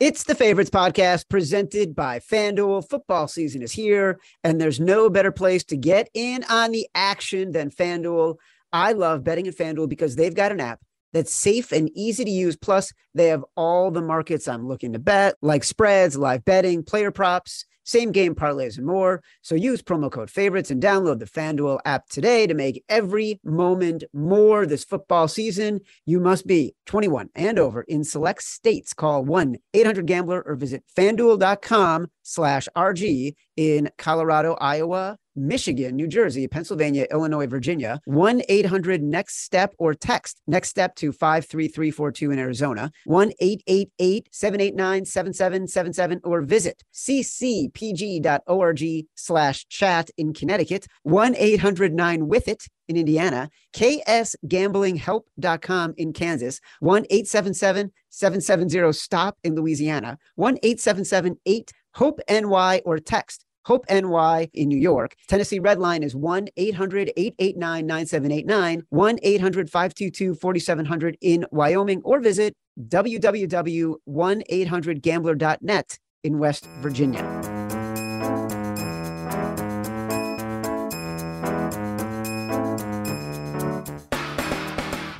It's the Favorites podcast presented by FanDuel. Football season is here, and there's no better place to get in on the action than FanDuel. I love betting at FanDuel because they've got an app that's safe and easy to use. Plus, they have all the markets I'm looking to bet, like spreads, live betting, player props same game parlays and more. So use promo code favorites and download the FanDuel app today to make every moment more this football season. You must be 21 and over in select states. Call 1-800-GAMBLER or visit fanduel.com slash RG in Colorado, Iowa, Michigan, New Jersey, Pennsylvania, Illinois, Virginia, 1 800 Next Step or text Next Step to 53342 in Arizona, 1 888 789 7777, or visit ccpg.org slash chat in Connecticut, 1 800 9 with it in Indiana, ksgamblinghelp.com in Kansas, 1 877 770 stop in Louisiana, 1 877 8 Hope NY or text Hope NY in New York. Tennessee Red Line is 1 800 889 9789, 1 800 522 4700 in Wyoming, or visit www.1800gambler.net in West Virginia.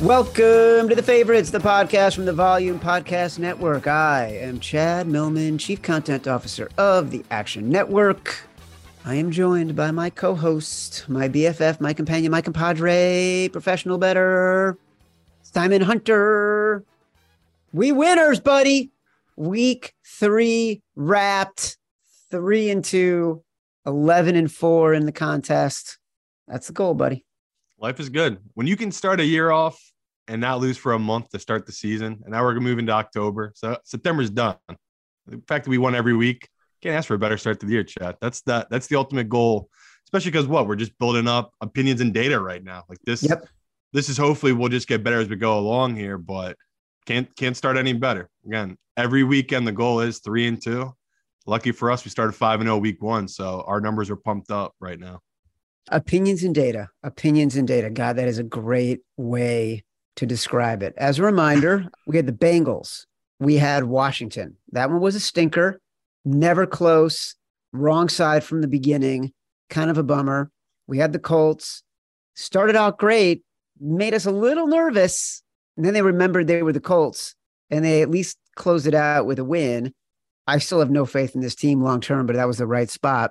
Welcome to the favorites, the podcast from the Volume Podcast Network. I am Chad Millman, Chief Content Officer of the Action Network. I am joined by my co-host, my BFF, my companion, my compadre, professional bettor, Simon Hunter. We winners, buddy. Week three wrapped, three and two, 11 and four in the contest. That's the goal, buddy. Life is good. When you can start a year off and not lose for a month to start the season, and now we're gonna move into October. So September's done. The fact that we won every week, can't ask for a better start to the year, Chad. That's that that's the ultimate goal, especially because what we're just building up opinions and data right now. Like this, yep. this is hopefully we'll just get better as we go along here, but can't can't start any better. Again, every weekend the goal is three and two. Lucky for us, we started five and zero oh week one, so our numbers are pumped up right now. Opinions and data. Opinions and data. God, that is a great way to describe it. As a reminder, we had the Bengals. We had Washington. That one was a stinker, never close, wrong side from the beginning, kind of a bummer. We had the Colts, started out great, made us a little nervous. And then they remembered they were the Colts and they at least closed it out with a win. I still have no faith in this team long term, but that was the right spot.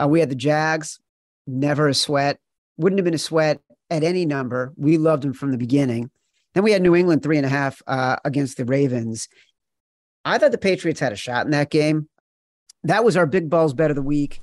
Uh, we had the Jags, never a sweat. Wouldn't have been a sweat at any number. We loved them from the beginning. Then we had New England three and a half uh, against the Ravens. I thought the Patriots had a shot in that game. That was our big balls bet of the week.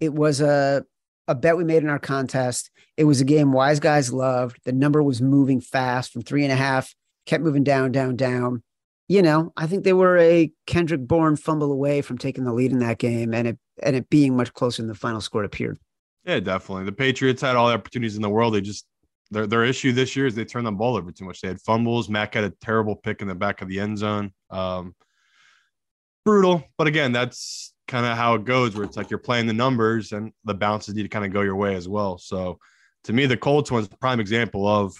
It was a a bet we made in our contest. It was a game wise guys loved. The number was moving fast from three and a half, kept moving down, down, down. You know, I think they were a Kendrick Bourne fumble away from taking the lead in that game and it and it being much closer than the final score appeared. Yeah, definitely. The Patriots had all the opportunities in the world. They just their their issue this year is they turn the ball over too much. They had fumbles. Mac had a terrible pick in the back of the end zone. Um, brutal, but again, that's kind of how it goes. Where it's like you're playing the numbers, and the bounces need to kind of go your way as well. So, to me, the Colts one's prime example of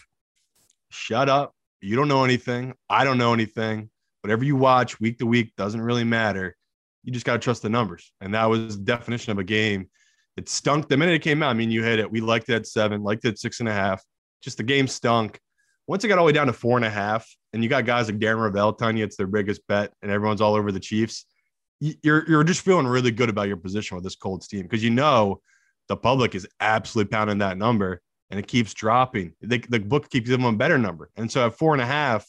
shut up. You don't know anything. I don't know anything. Whatever you watch week to week doesn't really matter. You just got to trust the numbers, and that was the definition of a game it stunk the minute it came out. I mean, you hit it. We liked it at seven, liked it at six and a half. Just the game stunk. Once it got all the way down to four and a half, and you got guys like Darren Rovell telling you it's their biggest bet, and everyone's all over the Chiefs, you're you're just feeling really good about your position with this Colts team because you know the public is absolutely pounding that number, and it keeps dropping. They, the book keeps giving them a better number, and so at four and a half,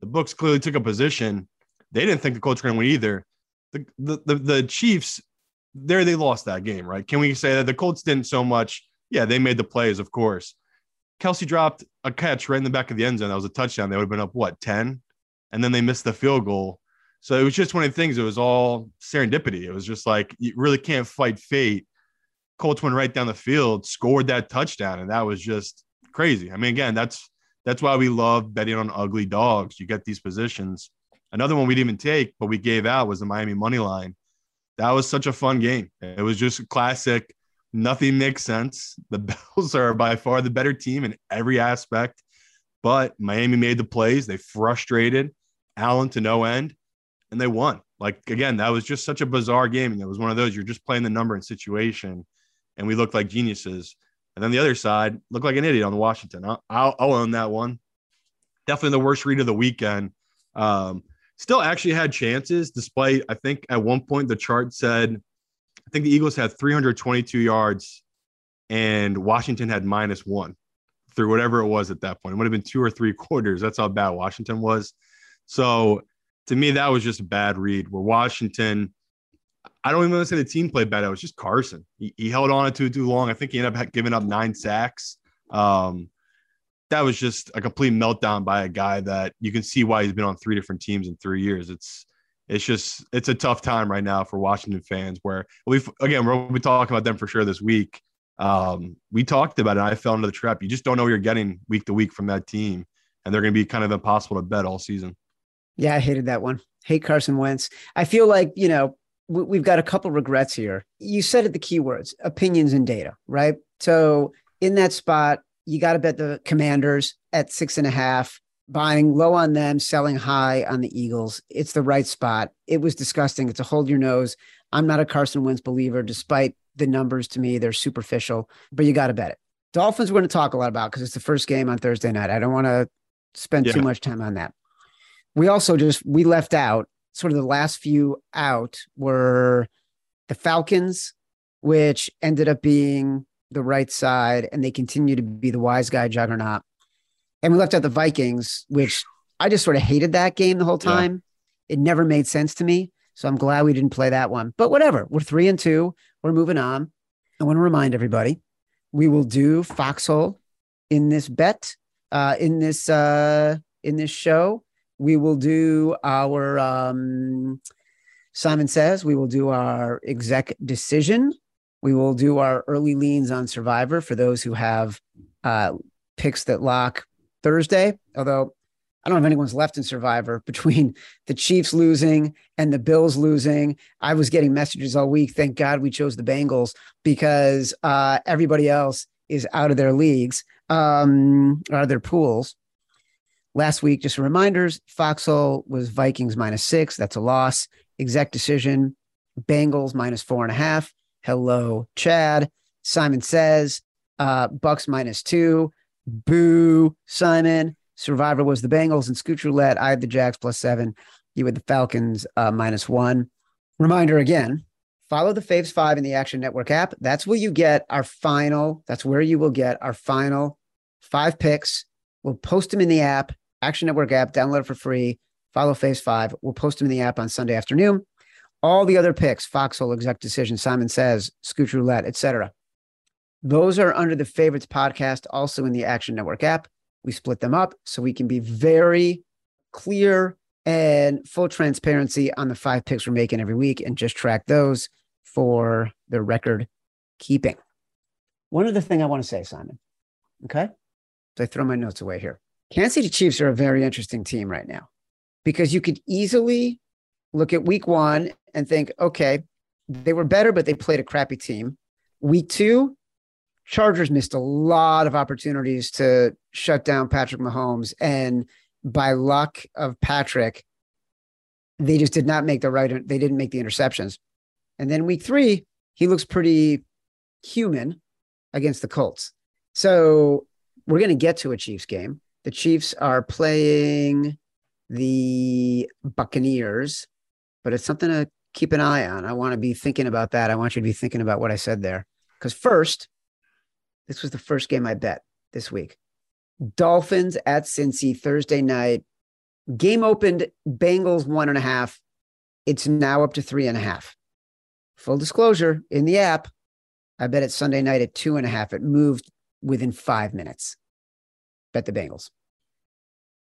the books clearly took a position. They didn't think the Colts were going to win either. The, the, the, the Chiefs there they lost that game, right? Can we say that the Colts didn't so much? Yeah, they made the plays, of course. Kelce dropped a catch right in the back of the end zone. That was a touchdown. They would have been up what 10, and then they missed the field goal. So it was just one of the things. It was all serendipity. It was just like you really can't fight fate. Colts went right down the field, scored that touchdown, and that was just crazy. I mean, again, that's that's why we love betting on ugly dogs. You get these positions. Another one we didn't even take, but we gave out was the Miami money line that was such a fun game. It was just classic. Nothing makes sense. The Bills are by far the better team in every aspect, but Miami made the plays. They frustrated Allen to no end. and they won. Like again, that was just such a bizarre game, and it was one of those you're just playing the number and situation, and we looked like geniuses. And then the other side looked like an idiot on the Washington. I'll, I'll, I'll own that one. Definitely the worst read of the weekend. Um, still actually had chances, despite I think at one point the chart said, I think the Eagles had 322 yards and Washington had minus one through whatever it was at that point. It would have been two or three quarters. That's how bad Washington was. So to me, that was just a bad read where Washington, I don't even want to say the team played bad. It was just Carson. He, he held on to it too long. I think he ended up giving up nine sacks. Um, that was just a complete meltdown by a guy that you can see why he's been on three different teams in three years. It's it's just it's a tough time right now for Washington fans. Where we've again we'll be talking about them for sure this week. Um, we talked about it. I fell into the trap. You just don't know what you're getting week to week from that team, and they're going to be kind of impossible to bet all season. Yeah, I hated that one. Hate Carson Wentz. I feel like you know we've got a couple regrets here. You said it the keywords, opinions and data, right? So in that spot, you got to bet the commanders at six and a half, buying low on them, selling high on the Eagles. It's the right spot. It was disgusting. It's a hold your nose. I'm not a Carson Wentz believer, despite the numbers to me, they're superficial, but you got to bet it. Dolphins, we're going to talk a lot about because it's the first game on Thursday night. I don't want to spend yeah. too much time on that. We also just, we left out sort of the last few out were the Falcons, which ended up being the right side, and they continue to be the wise guy juggernaut. And we left out the Vikings, which I just sort of hated that game the whole time. Yeah. It never made sense to me. So I'm glad we didn't play that one. But whatever, we're three and two. We're moving on. I want to remind everybody we will do Foxhole in this bet, uh, in this uh, in this show. We will do our um, Simon says we will do our exec decision. We will do our early leans on Survivor for those who have uh, picks that lock Thursday. Although I don't know if anyone's left in Survivor between the Chiefs losing and the Bills losing. I was getting messages all week. Thank God we chose the Bengals because uh, everybody else is out of their leagues, um, out of their pools. Last week, just reminders Foxhole was Vikings minus six. That's a loss. Exec decision, Bengals minus four and a half. Hello, Chad. Simon says, uh, Bucs minus two. Boo, Simon. Survivor was the Bengals and Scooch Roulette. I had the Jags plus seven. You had the Falcons uh, minus one. Reminder again follow the Faves Five in the Action Network app. That's where you get our final, that's where you will get our final five picks. We'll post them in the app, Action Network app, download it for free. Follow Faves Five. We'll post them in the app on Sunday afternoon. All the other picks, Foxhole, Exec Decision, Simon Says, Scooch Roulette, etc. Those are under the Favorites podcast, also in the Action Network app. We split them up so we can be very clear and full transparency on the five picks we're making every week and just track those for the record keeping. One other thing I want to say, Simon. Okay. So I throw my notes away here. Kansas City Chiefs are a very interesting team right now because you could easily look at week one and think, okay, they were better, but they played a crappy team. Week two, Chargers missed a lot of opportunities to shut down Patrick Mahomes. And by luck of Patrick, they just did not make the right, they didn't make the interceptions. And then week three, he looks pretty human against the Colts. So we're going to get to a Chiefs game. The Chiefs are playing the Buccaneers, but it's something to keep an eye on. I want to be thinking about that. I want you to be thinking about what I said there. Because first, this was the first game I bet this week. Dolphins at Cincy Thursday night. Game opened Bengals one and a half. It's now up to three and a half. Full disclosure in the app, I bet it Sunday night at two and a half. It moved within five minutes. Bet the Bengals.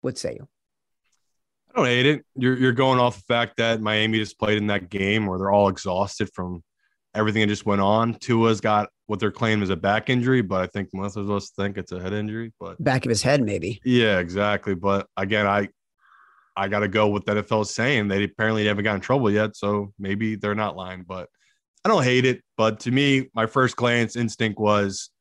What say you? I don't hate it. You're you're going off the fact that Miami just played in that game where they're all exhausted from everything that just went on. Tua's got what they're claiming is a back injury, but I think most of us think it's a head injury. But back of his head, maybe. Yeah, exactly. But again, I I got to go with that NFL saying. They apparently haven't gotten in trouble yet, so maybe they're not lying. But I don't hate it. But to me, my first glance instinct was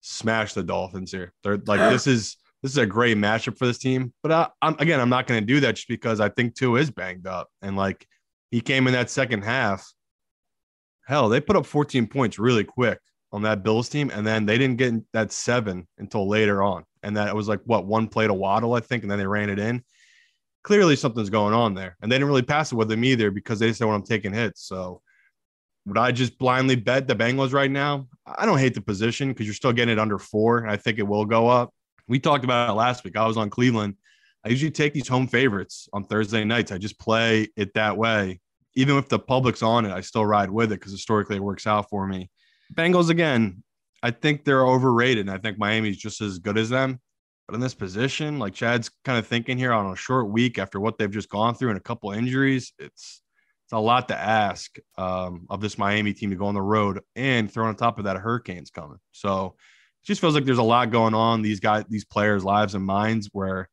smash the Dolphins here. They're like this is this is a great matchup for this team. But I, am again, I'm not going to do that just because I think Tua is banged up and like he came in that second half. Hell, they put up 14 points really quick on that Bills team, and then they didn't get that seven until later on. And that was like what one play to Waddle, I think, and then they ran it in. Clearly, something's going on there, and they didn't really pass it with them either because they just said when I'm taking hits. So, would I just blindly bet the Bengals right now? I don't hate the position because you're still getting it under four, and I think it will go up. We talked about it last week. I was on Cleveland. I usually take these home favorites on Thursday nights. I just play it that way. Even if the public's on it, I still ride with it because historically it works out for me. Bengals again, I think they're overrated. And I think Miami's just as good as them. But in this position, like Chad's kind of thinking here on a short week after what they've just gone through and a couple injuries, it's it's a lot to ask um, of this Miami team to go on the road and throw on top of that, a hurricane's coming. So just feels like there's a lot going on these guys, these players' lives and minds where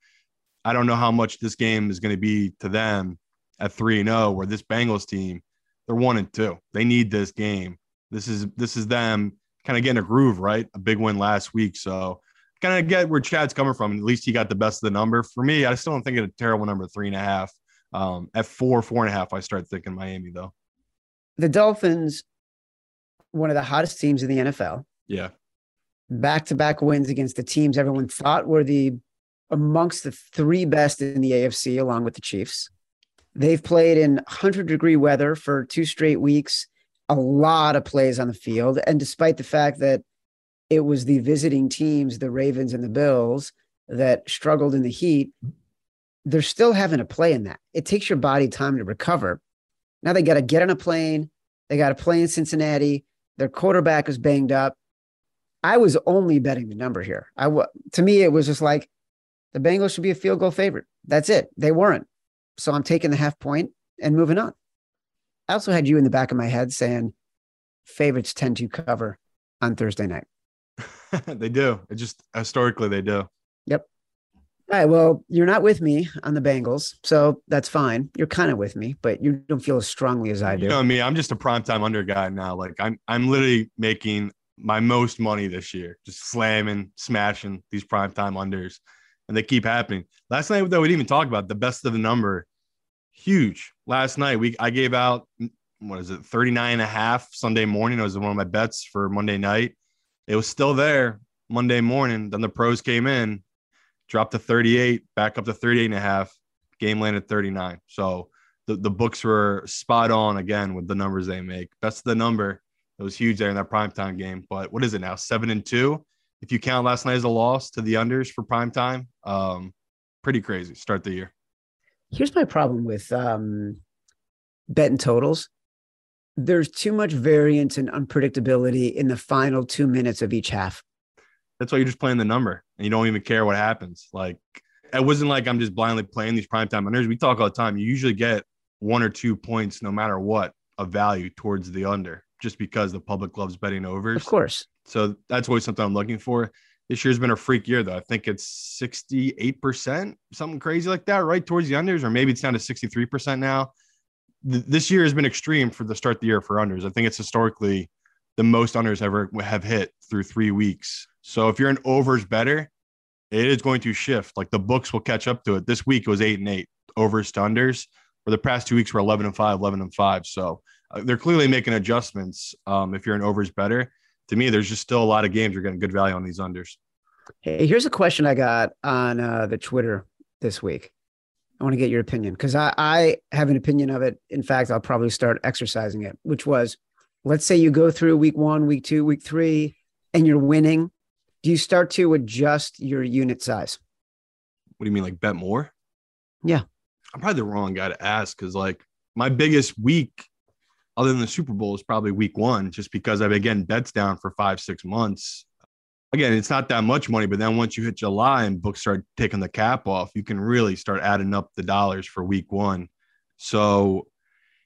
I don't know how much this game is going to be to them at three and zero. Oh, where this Bengals team, they're one and two. They need this game this is this is them kind of getting a groove, right? A big win last week, so kind of get where Chad's coming from. At least he got the best of the number. For me, I still don't think it's a terrible number, three and a half. Um, at four, four and a half, I start thinking Miami though. The Dolphins, one of the hottest teams in the NFL. Yeah. Back to back wins against the teams everyone thought were the amongst the three best in the AFC, along with the Chiefs. They've played in 100 degree weather for two straight weeks a lot of plays on the field. And despite the fact that it was the visiting teams, the Ravens and the Bills, that struggled in the heat, they're still having a play in that. It takes your body time to recover. Now they got to get on a plane. They got to play in Cincinnati. Their quarterback is banged up. I was only betting the number here. I to me it was just like the Bengals should be a field goal favorite. That's it. They weren't. So I'm taking the half point and moving on. I also had you in the back of my head saying favorites tend to cover on Thursday night. they do. It just historically they do. Yep. All right. Well, you're not with me on the Bengals, so that's fine. You're kind of with me, but you don't feel as strongly as I do. You know me. I'm just a primetime under guy now. Like I'm, I'm literally making my most money this year, just slamming, smashing these primetime unders, and they keep happening. Last night, though, we didn't even talk about the best of the number huge. Last night, we I gave out what is it, 39 and a half Sunday morning. It was one of my bets for Monday night. It was still there Monday morning. Then the pros came in, dropped to 38, back up to 38 and a half. Game landed 39. So the, the books were spot on again with the numbers they make. Best of the number. It was huge there in that primetime game. But what is it now? Seven and two. If you count last night as a loss to the unders for primetime, um, pretty crazy start the year. Here's my problem with um, betting totals. There's too much variance and unpredictability in the final two minutes of each half. That's why you're just playing the number and you don't even care what happens. Like it wasn't like I'm just blindly playing these primetime unders. We talk all the time. You usually get one or two points, no matter what, of value towards the under, just because the public loves betting overs. Of course. So that's always something I'm looking for. This year's been a freak year, though. I think it's 68%, something crazy like that, right? Towards the unders, or maybe it's down to 63% now. Th- this year has been extreme for the start of the year for unders. I think it's historically the most unders ever have hit through three weeks. So if you're an overs bettor, it is going to shift. Like the books will catch up to it. This week it was eight and eight overs to unders. For the past two weeks, we're 11 and five, 11 and five. So they're clearly making adjustments. Um, if you're an overs bettor, to me, there's just still a lot of games you're getting good value on these unders. Hey, here's a question I got on uh, the Twitter this week. I want to get your opinion because I, I have an opinion of it. In fact, I'll probably start exercising it, which was let's say you go through week one, week two, week three, and you're winning. Do you start to adjust your unit size? What do you mean, like bet more? Yeah. I'm probably the wrong guy to ask because, like, my biggest week other than the Super Bowl is probably week one, just because I've again bets down for five, six months. Again, it's not that much money, but then once you hit July and books start taking the cap off, you can really start adding up the dollars for week one. So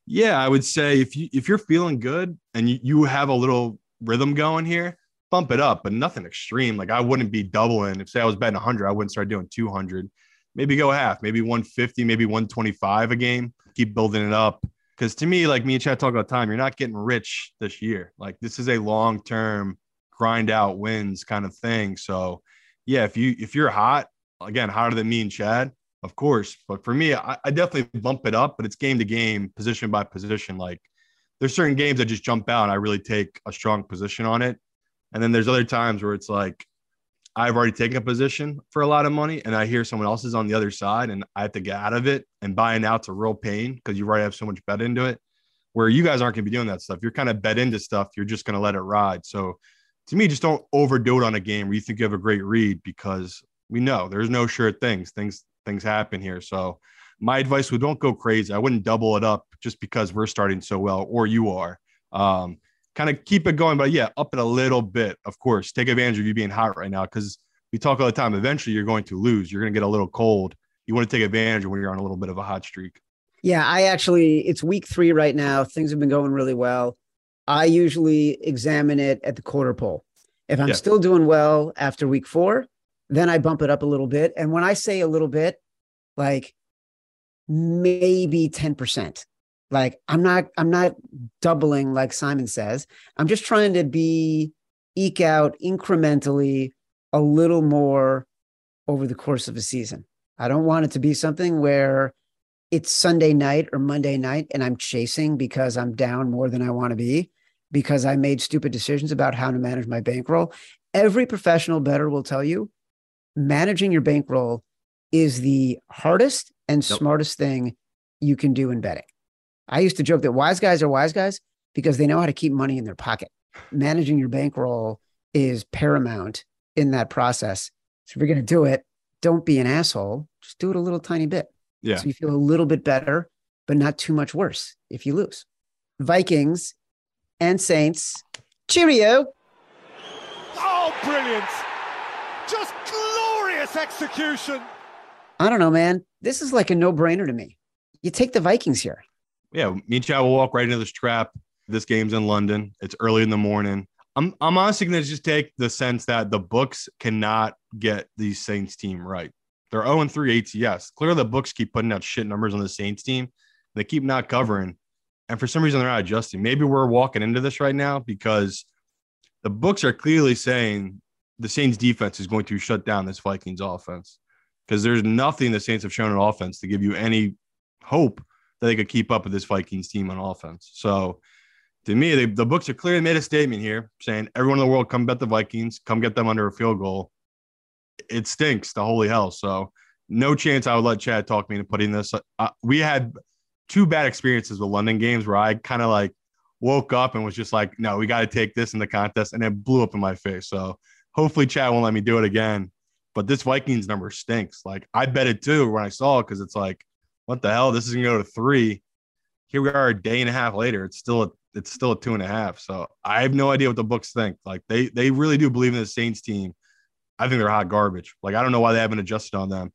yeah, I would say if you if you're feeling good and you, you have a little rhythm going here, bump it up, but nothing extreme. Like I wouldn't be doubling. If say I was betting 100, I wouldn't start doing 200. Maybe go half, maybe 150, maybe 125 a game. Keep building it up because to me, like me and Chad talk all the time, you're not getting rich this year. Like this is a long term grind out wins kind of thing. So yeah, if you if you're hot, again, hotter than me and Chad, of course. But for me, I, I definitely bump it up, but it's game to game, position by position. Like there's certain games that just jump out and I really take a strong position on it. And then there's other times where it's like I've already taken a position for a lot of money and I hear someone else is on the other side and I have to get out of it and buying out's a real pain because you already have so much bet into it. Where you guys aren't going to be doing that stuff. You're kind of bet into stuff. You're just going to let it ride. So to me, just don't overdo it on a game where you think you have a great read because we know there's no sure things. Things things happen here. So my advice would don't go crazy. I wouldn't double it up just because we're starting so well or you are. Um, kind of keep it going, but yeah, up it a little bit. Of course, take advantage of you being hot right now because we talk all the time. Eventually, you're going to lose. You're going to get a little cold. You want to take advantage when you're on a little bit of a hot streak. Yeah, I actually, it's week three right now. Things have been going really well. I usually examine it at the quarter pole. If I'm yeah. still doing well after week four, then I bump it up a little bit. And when I say a little bit, like maybe 10%. Like I'm not, I'm not doubling like Simon says. I'm just trying to be eke out incrementally a little more over the course of a season. I don't want it to be something where it's Sunday night or Monday night and I'm chasing because I'm down more than I want to be because I made stupid decisions about how to manage my bankroll. Every professional bettor will tell you managing your bankroll is the hardest and yep. smartest thing you can do in betting. I used to joke that wise guys are wise guys because they know how to keep money in their pocket. Managing your bankroll is paramount in that process. So if you're going to do it, don't be an asshole. Just do it a little tiny bit. Yeah. So you feel a little bit better, but not too much worse if you lose. Vikings and Saints. Cheerio. Oh, brilliant. Just glorious execution. I don't know, man. This is like a no brainer to me. You take the Vikings here. Yeah. Me and Chad will walk right into this trap. This game's in London. It's early in the morning. I'm, I'm honestly to just take the Saints that the books cannot get the Saints team right. They're 0 3 ATS. Clearly, the books keep putting out shit numbers on the Saints team. They keep not covering. And for some reason, they're not adjusting. Maybe we're walking into this right now because the books are clearly saying the Saints defense is going to shut down this Vikings offense because there's nothing the Saints have shown on offense to give you any hope that they could keep up with this Vikings team on offense. So to me, they, the books are clearly made a statement here saying everyone in the world come bet the Vikings, come get them under a field goal. It stinks the holy hell. So no chance I would let Chad talk me into putting this. Uh, we had two bad experiences with London games where I kind of like woke up and was just like, no, we got to take this in the contest, and it blew up in my face. So hopefully Chad won't let me do it again. But this Vikings number stinks. Like I bet it too when I saw it because it's like, what the hell? This is gonna go to three. Here we are a day and a half later. It's still a it's still a two and a half. So I have no idea what the books think. Like they they really do believe in the Saints team. I think they're hot garbage. Like I don't know why they haven't adjusted on them.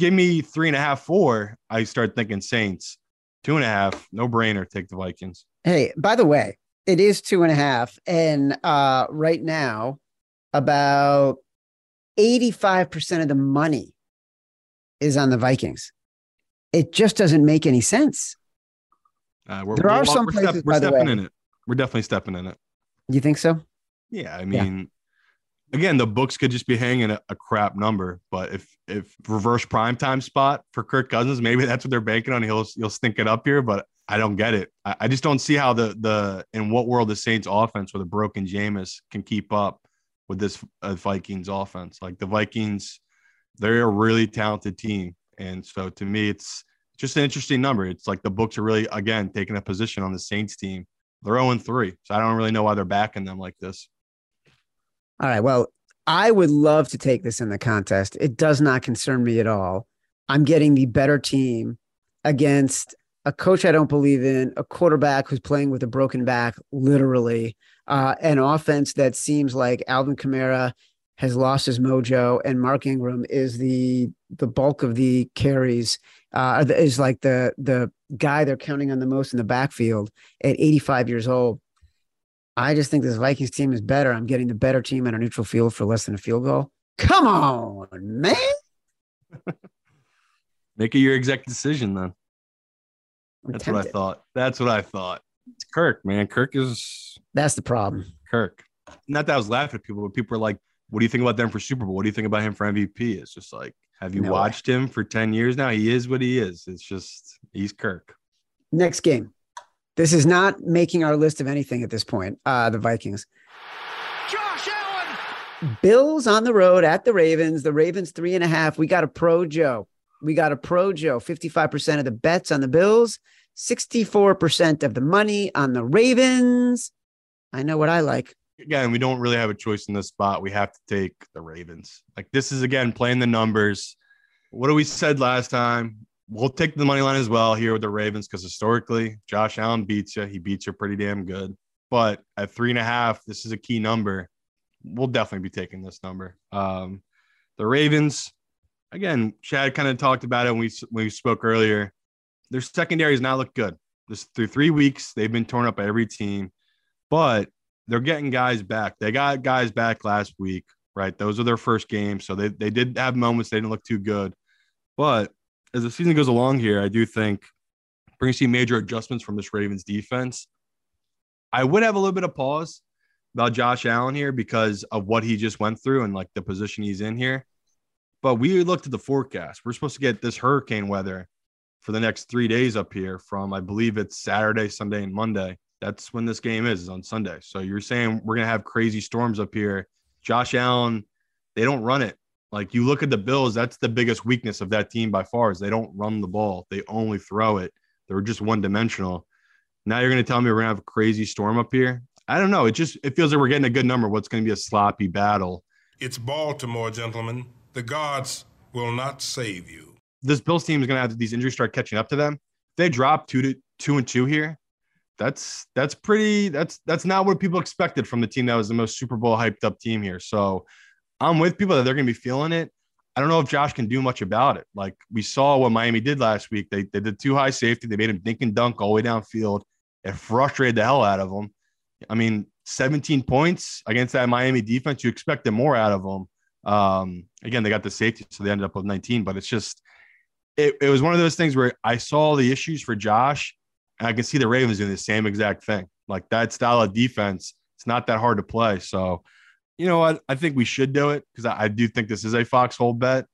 Give me three and a half, four. I start thinking Saints. Two and a half, no brainer. Take the Vikings. Hey, by the way, it is two and a half, and uh, right now, about eighty-five percent of the money is on the Vikings. It just doesn't make any sense. Uh, there are some places, step, we're stepping in it. We're definitely stepping in it. You think so? Yeah, I mean, yeah. again, the books could just be hanging a, a, crap number, but if if reverse prime time spot for Kirk Cousins, maybe that's what they're banking on. He'll he'll stink it up here, but I don't get it. I, I just don't see how the the in what world the Saints offense with a broken Jameis can keep up with this uh, Vikings offense. Like the Vikings, they're a really talented team, and so to me, it's just an interesting number. It's like the books are really again taking a position on the Saints team. They're 0 3. So I don't really know why they're backing them like this. All right. Well, I would love to take this in the contest. It does not concern me at all. I'm getting the better team against a coach I don't believe in, a quarterback who's playing with a broken back, literally, uh, an offense that seems like Alvin Kamara has lost his mojo, and Mark Ingram is the the bulk of the carries uh, is like the the guy they're counting on the most in the backfield at 85 years old. I just think this Vikings team is better. I'm getting the better team at a neutral field for less than a field goal. Come on, man. Make it your exact decision then. I'm That's tempted. what I thought. That's what I thought. It's Kirk, man. Kirk is. That's the problem. Kirk. Not that I was laughing at people, but people are like, what do you think about them for Super Bowl? What do you think about him for MVP? It's just like, have you No watched him for 10 years now? He is what he is. It's just, he's Kirk. Next game. This is not making our list of anything at this point. Uh, the Vikings. Josh Allen. Bills on the road at the Ravens. The Ravens three and a half. We got a pro Joe. We got a pro Joe. 55% of the bets on the Bills, 64% of the money on the Ravens. I know what I like. Again, we don't really have a choice in this spot. We have to take the Ravens. Like this is again playing the numbers. What do we said last time? We'll take the money line as well here with the Ravens because historically, Josh Allen beats you. He beats you pretty damn good. But at three and a half, this is a key number. We'll definitely be taking this number. Um, the Ravens, again, Chad kind of talked about it when we when we spoke earlier. Their secondary has not looked good. This through three weeks, they've been torn up by every team, but they're getting guys back. They got guys back last week, right? Those are their first games, so they they did have moments they didn't look too good, but as the season goes along here, I do think we're going to see major adjustments from this Ravens defense. I would have a little bit of pause about Josh Allen here because of what he just went through and like the position he's in here. But we looked at the forecast. We're supposed to get this hurricane weather for the next three days up here from, I believe it's Saturday, Sunday, and Monday. That's when this game is, is on Sunday. So you're saying we're going to have crazy storms up here. Josh Allen, they don't run it. Like you look at the Bills, that's the biggest weakness of that team by far is they don't run the ball. They only throw it. They're just one dimensional. Now you're going to tell me we're going to have a crazy storm up here. I don't know. It just it feels like we're getting a good number. What's going to be a sloppy battle. It's Baltimore, gentlemen. The gods will not save you. This Bills team is going to have these injuries start catching up to them. If they drop two to two and two here. That's that's pretty. That's that's not what people expected from the team that was the most Super Bowl hyped up team here. So I'm with people that they're going to be feeling it. I don't know if Josh can do much about it. Like we saw what Miami did last week. They, they did two high safety. They made him dink and dunk all the way downfield. It frustrated the hell out of him. I mean, 17 points against that Miami defense. You expected more out of them. Um, again, they got the safety, so they ended up with 19. But it's just, it, it was one of those things where I saw the issues for Josh, I can see the Ravens doing the same exact thing. Like that style of defense, it's not that hard to play. So you know what? I think we should do it because I, I, do think this is a foxhole bet.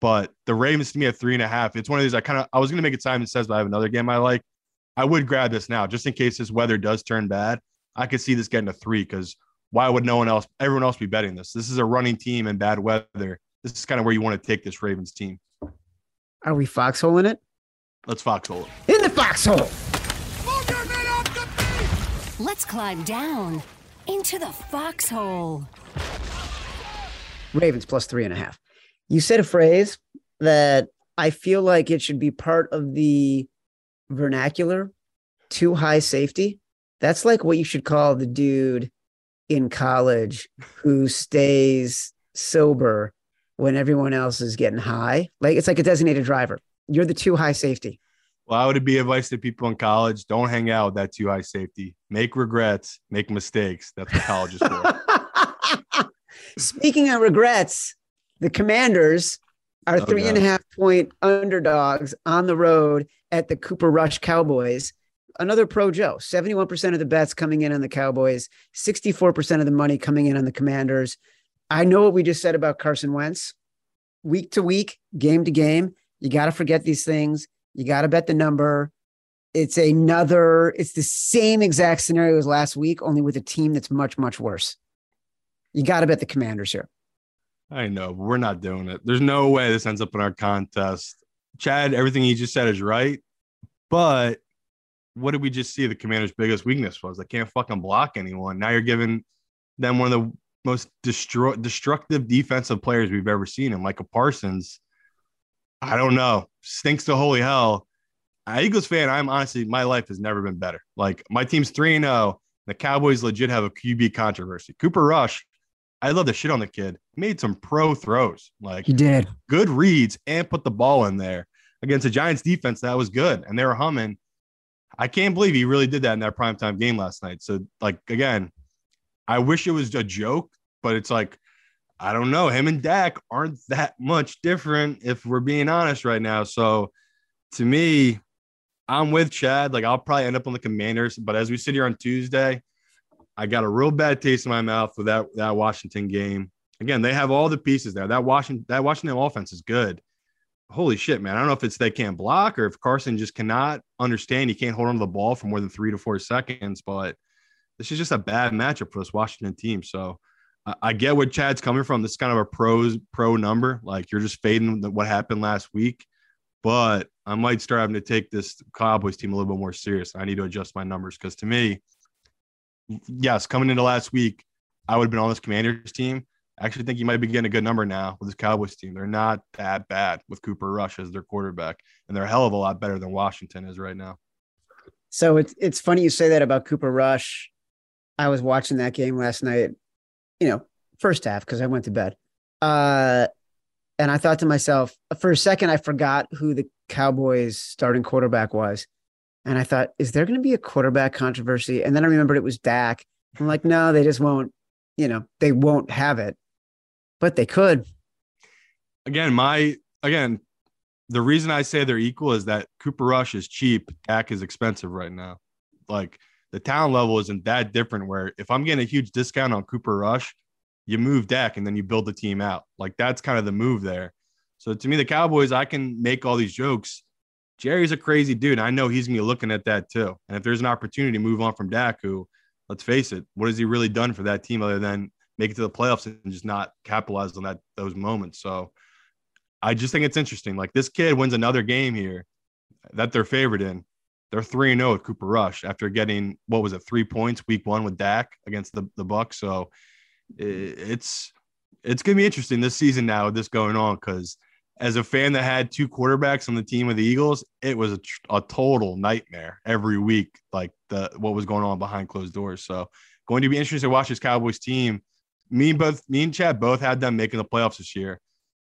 But the Ravens to me at three and a half, it's one of these I kind of I was gonna make it Simon says, but I have another game I like. I would grab this now just in case this weather does turn bad. I could see this getting a three because why would no one else, everyone else be betting this? This is a running team in bad weather. This is kind of where you want to take this Ravens team. Are we foxholing it? Let's foxhole it. In the foxhole. Let's climb down into the foxhole. Ravens plus three and a half. You said a phrase that I feel like it should be part of the vernacular too high safety. That's like what you should call the dude in college who stays sober when everyone else is getting high. Like it's like a designated driver. You're the too high safety. Well, I would be advice to people in college don't hang out with that too high safety. Make regrets, make mistakes. That's what college is for. Speaking of regrets, the Commanders are Oh, three and a half point underdogs on the road at the Cooper Rush Cowboys. Another pro Joe, 71% of the bets coming in on the Cowboys, 64% of the money coming in on the Commanders. I know what we just said about Carson Wentz. Week to week, game to game, you got to forget these things. You got to bet the number. It's another, it's the same exact scenario as last week, only with a team that's much, much worse. You got to bet the Commanders here. I know, but we're not doing it. There's no way this ends up in our contest. Chad, everything you just said is right. But what did we just see the commander's biggest weakness was? They can't fucking block anyone. Now you're giving them one of the most destructive defensive players we've ever seen and Micah Parsons. I don't know. Stinks to holy hell. Eagles fan, I'm honestly, my life has never been better. Like my team's 3 0. The Cowboys legit have a QB controversy. Cooper Rush, I love the shit on the kid. Made some pro throws, like he did. good reads, and put the ball in there against a Giants defense that was good, and they were humming. I can't believe he really did that in that primetime game last night. So, like again, I wish it was a joke, but it's like I don't know. Him and Dak aren't that much different if we're being honest right now. So, to me, I'm with Chad. Like I'll probably end up on the Commanders, but as we sit here on Tuesday, I got a real bad taste in my mouth with that that Washington game. again, they have all the pieces there. That Washington that Washington offense is good. Holy shit, man. I don't know if it's they can't block or if Carson just cannot understand he can't hold on to the ball for more than three to four seconds, but this is just a bad matchup for this Washington team. So I, get where Chad's coming from. This is kind of a pros pro number. Like you're just fading what happened last week. But I might start having to take this Cowboys team a little bit more serious. I need to adjust my numbers because to me, yes, coming into last week, I would have been on this Commanders team. I actually think you might be getting a good number now with this Cowboys team. They're not that bad with Cooper Rush as their quarterback, and they're a hell of a lot better than Washington is right now. So it's it's funny you say that about Cooper Rush. I was watching that game last night, you know, first half because I went to bed. Uh, and I thought to myself, for a second, I forgot who the Cowboys starting quarterback was. And I thought, is there going to be a quarterback controversy? And then I remembered it was Dak. I'm like, no, they just won't, you know, they won't have it, but they could. Again, my, again, the reason I say they're equal is that Cooper Rush is cheap. Dak is expensive right now. Like the talent level isn't that different. Where if I'm getting a huge discount on Cooper Rush, you move Dak and then you build the team out. Like that's kind of the move there. So to me, the Cowboys, I can make all these jokes. Jerry's a crazy dude. I know he's gonna be looking at that too. And if there's an opportunity to move on from Dak, who, let's face it, what has he really done for that team other than make it to the playoffs and just not capitalize on that those moments? So I just think it's interesting. Like this kid wins another game here that they're favored in. They're three and zero with Cooper Rush after getting what was it three points week one with Dak against the the Bucs. So it's it's gonna be interesting this season now with this going on because as a fan that had two quarterbacks on the team of the Eagles, it was a, a total nightmare every week, like the what was going on behind closed doors. So going to be interesting to watch this Cowboys team. Me and both me and Chad both had them making the playoffs this year.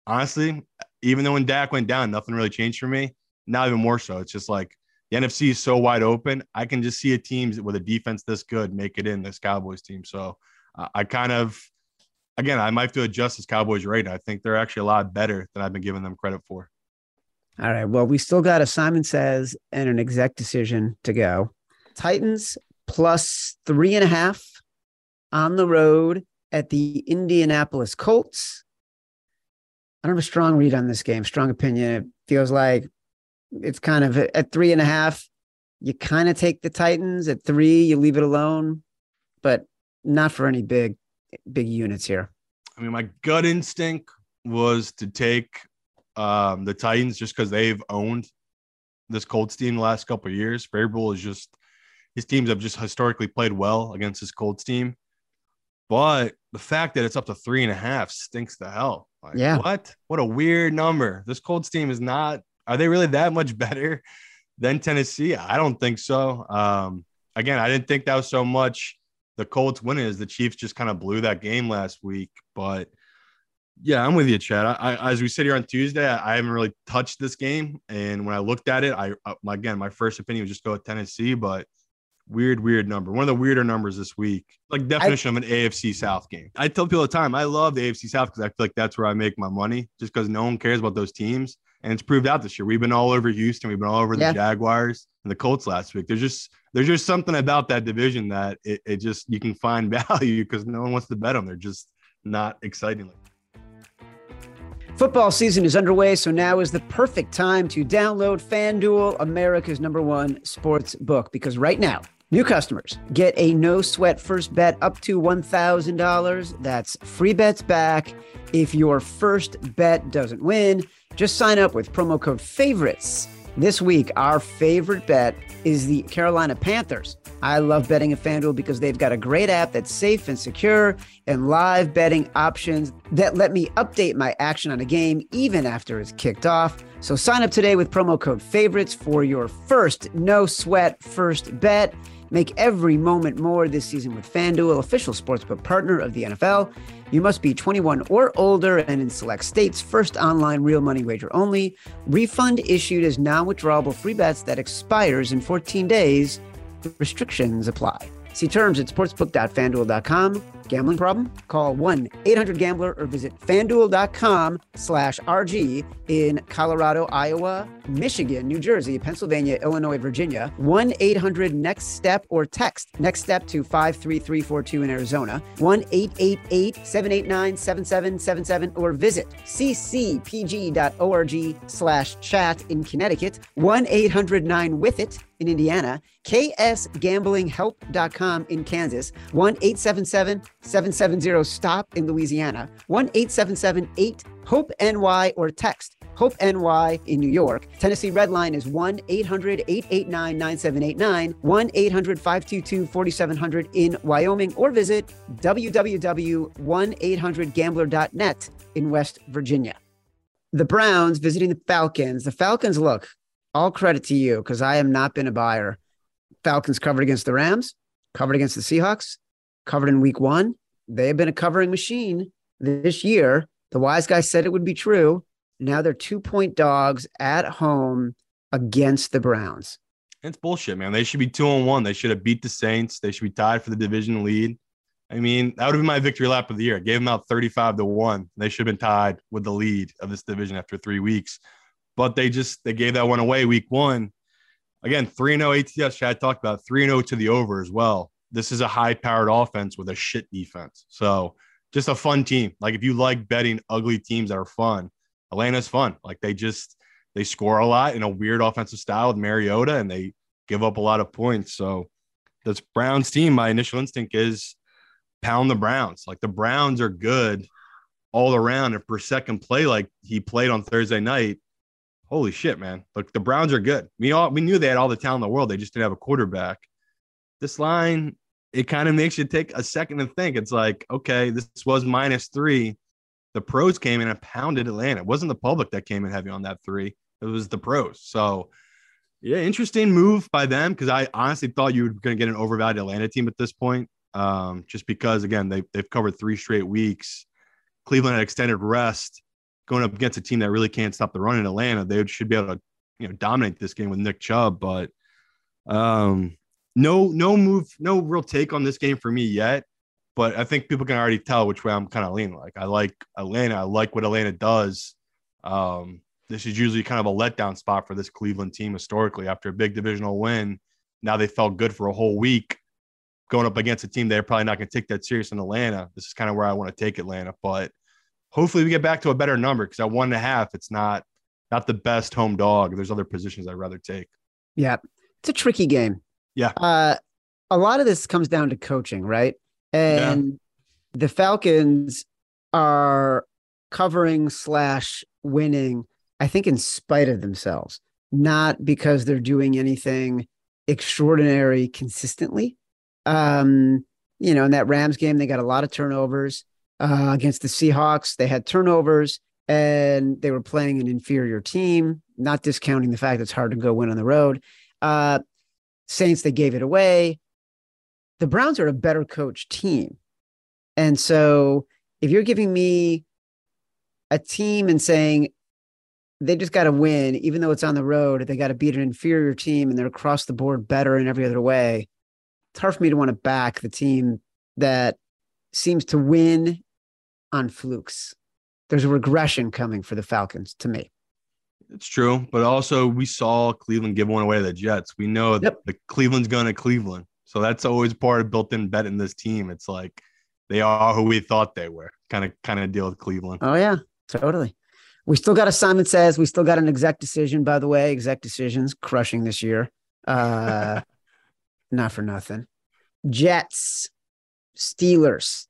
Honestly, even though when Dak went down, nothing really changed for me. Now even more so. It's just like the NFC is so wide open. I can just see a team with a defense this good make it in this Cowboys team. So uh, I kind of again, I might have to adjust this Cowboys rate. I think they're actually a lot better than I've been giving them credit for. All right. Well, we still got a Simon says and an exec decision to go. Titans plus three and a half on the road at the Indianapolis Colts. I don't have a strong read on this game, strong opinion. It feels like it's kind of at three and a half. You kind of take the Titans at three, you leave it alone, but not for any big big units here. I mean, my gut instinct was to take um, the Titans just because they've owned this Colts team the last couple of years. Vrabel is just his teams have just historically played well against this Colts team, but the fact that it's up to three and a half stinks to hell. Like, yeah. What? What a weird number. This Colts team is not. Are they really that much better than Tennessee? I don't think so. Um, again, I didn't think that was so much the Colts winning is the Chiefs just kind of blew that game last week. But yeah, I'm with you, Chad. I, I, as we sit here on Tuesday, I, I, haven't really touched this game, and when I looked at it, I uh, again my first opinion was just go with Tennessee, but weird, weird number. One of the weirder numbers this week, like definition of an AFC South game. I tell people all the time, I love the AFC South because I feel like that's where I make my money, just because no one cares about those teams, and it's proved out this year. We've been all over Houston, we've been all over the yeah. Jaguars and the Colts last week. There's just there's just something about that division that it, it just you can find value because no one wants to bet them. They're just not exciting. Football season is underway, so now is the perfect time to download FanDuel, America's number one sports book, because right now, new customers get a no sweat first bet up to $1,000. That's free bets back. If your first bet doesn't win, just sign up with promo code FAVORITES this week, our favorite bet is the Carolina Panthers. I love betting at FanDuel because they've got a great app that's safe and secure and live betting options that let me update my action on a game even after it's kicked off. So sign up today with promo code favorites for your first no sweat first bet. Make every moment more this season with FanDuel, official sportsbook partner of the NFL. You must be 21 or older and in select states. First online real money wager only. Refund issued as non withdrawable free bets that expires in 14 days. Restrictions apply. See terms at sportsbook.fanduel.com. Gambling problem? Call 1-800-GAMBLER or visit fanduel.com slash RG in Colorado, Iowa, Michigan, New Jersey, Pennsylvania, Illinois, Virginia. 1-800-NEXT-STEP or text NEXT STEP to 53342 in Arizona. 1-888-789-7777 or visit ccpg.org slash chat in Connecticut. 1-800-9-WITH-IT in Indiana, ksgamblinghelp.com in Kansas, 1 877 770 STOP in Louisiana, 1 877 8 HOPE NY or text Hope NY in New York. Tennessee Red Line is 1 800 889 9789, 1 800 522 4700 in Wyoming, or visit www.1800gambler.net in West Virginia. The Browns visiting the Falcons. The Falcons look, all credit to you because I have not been a buyer. Falcons covered against the Rams, covered against the Seahawks, covered in week one. They have been a covering machine this year. The wise guy said it would be true. Now they're two point dogs at home against the Browns. It's bullshit, man. They should be two on one. They should have beat the Saints. They should be tied for the division lead. I mean, that would have been my victory lap of the year. I gave them out 35 to 1. They should have been tied with the lead of this division after three weeks but they just they gave that one away week one. Again, 3 0 ATS, Chad talked about 3 0 to the over as well. This is a high powered offense with a shit defense. So just a fun team. Like if you like betting ugly teams that are fun, Atlanta's fun. Like they just they score a lot in a weird offensive style with Mariota and they give up a lot of points. So this Browns team, my initial instinct is pound the Browns. Like the Browns are good all around. If Brissett play like he played on Thursday night, holy shit, man. Look, the Browns are good. We all we knew they had all the talent in the world. They just didn't have a quarterback. This line, it kind of makes you take a second to think. It's like, okay, this was minus three. The pros came in and pounded Atlanta. It wasn't the public that came in heavy on that three. It was the pros. So yeah, interesting move by them because I honestly thought you were going to get an overvalued Atlanta team at this point. Um, just because again they they've covered three straight weeks. Cleveland had extended rest going up against a team that really can't stop the run in Atlanta, they should be able to, you know, dominate this game with Nick Chubb. But um, no, no move, no real take on this game for me yet. But I think people can already tell which way I'm kind of leaning. Like I like Atlanta. I like what Atlanta does. Um, this is usually kind of a letdown spot for this Cleveland team historically after a big divisional win. Now they felt good for a whole week going up against a team they're probably not going to take that serious in Atlanta. This is kind of where I want to take Atlanta, but hopefully we get back to a better number because at one and a half, it's not not the best home dog. There's other positions I'd rather take. Yeah. It's a tricky game. Yeah. Uh, a lot of this comes down to coaching, right? And yeah. the Falcons are covering slash winning, I think, in spite of themselves, not because they're doing anything extraordinary consistently. Um, you know, in that Rams game, they got a lot of turnovers uh, against the Seahawks. They had turnovers and they were playing an inferior team, not discounting the fact it's hard to go win on the road. Uh, Saints, they gave it away. The Browns are a better coach team. And so if you're giving me a team and saying they just got to win, even though it's on the road, they got to beat an inferior team and they're across the board better in every other way, it's hard for me to want to back the team that seems to win on flukes. There's a regression coming for the Falcons to me. It's true, but also we saw Cleveland give one away to the Jets. We know yep. the Cleveland's going to Cleveland, so that's always part of built-in bet in this team. It's like they are who we thought they were. Kind of, kind of deal with Cleveland. Oh yeah, totally. We still got a Simon says. We still got an exec decision. By the way, exec decisions crushing this year. Uh, not for nothing. Jets, Steelers.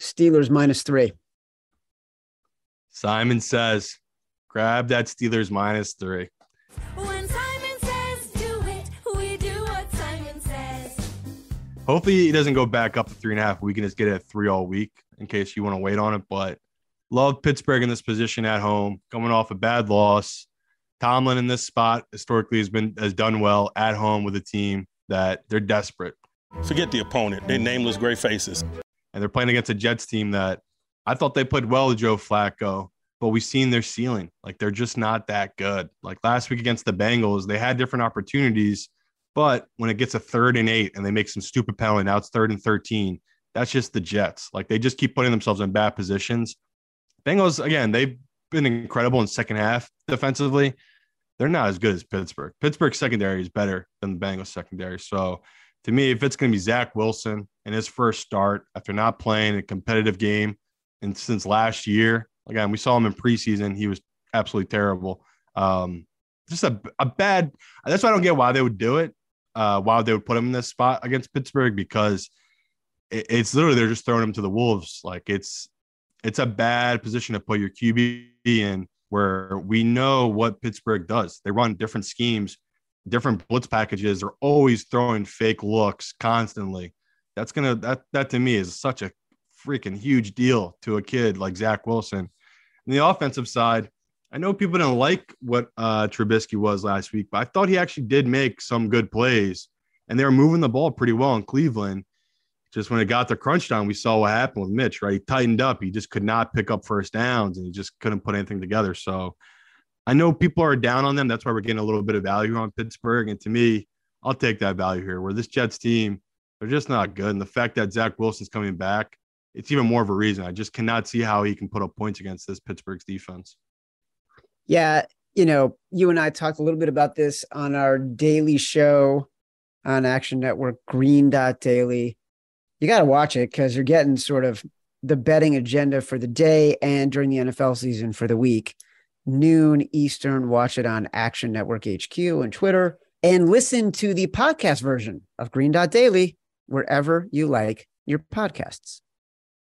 Steelers minus three. Simon says, grab that Steelers minus three. When Simon says do it, we do what Simon says. Hopefully he doesn't go back up to three and a half. We can just get it at three all week in case you want to wait on it. But love Pittsburgh in this position at home, coming off a bad loss. Tomlin in this spot historically has been has done well at home with a team that they're desperate. Forget the opponent. They're nameless gray faces and they're playing against a Jets team that I thought they played well with Joe Flacco, but we've seen their ceiling. Like they're just not that good. Like last week against the Bengals, they had different opportunities, But when it gets a third and eight and they make some stupid penalty, now it's third and 13. That's just the Jets. Like they just keep putting themselves in bad positions. Bengals, again, they've been incredible in second half defensively. They're not as good as Pittsburgh. Pittsburgh's secondary is better than the Bengals secondary. So to me, if it's going to be Zach Wilson in his first start after not playing a competitive game and since last year, again, we saw him in preseason. He was absolutely terrible. Um, just a, a bad. That's why I don't get why they would do it. Uh, why they would put him in this spot against Pittsburgh because it, it's literally they're just throwing him to the wolves. Like it's it's a bad position to put your QB in where we know what Pittsburgh does. They run different schemes, different blitz packages. They're always throwing fake looks constantly. That's gonna that that to me is such a freaking huge deal to a kid like Zach Wilson. On the offensive side, I know people didn't like what uh, Trubisky was last week, but I thought he actually did make some good plays, and they were moving the ball pretty well in Cleveland. Just when it got to crunch time, we saw what happened with Mitch. Right, he tightened up. He just could not pick up first downs, and he just couldn't put anything together. So, I know people are down on them. That's why we're getting a little bit of value on Pittsburgh. And to me, I'll take that value here. Where this Jets team, they're just not good, and the fact that Zach Wilson's coming back, it's even more of a reason. I just cannot see how he can put up points against this Pittsburgh's defense. Yeah, you know, you and I talked a little bit about this on our daily show on Action Network, Green Dot Daily. You got to watch it because you're getting sort of the betting agenda for the day and during the NFL season for the week. Noon Eastern, watch it on Action Network HQ and Twitter, and listen to the podcast version of Green Dot Daily wherever you like your podcasts.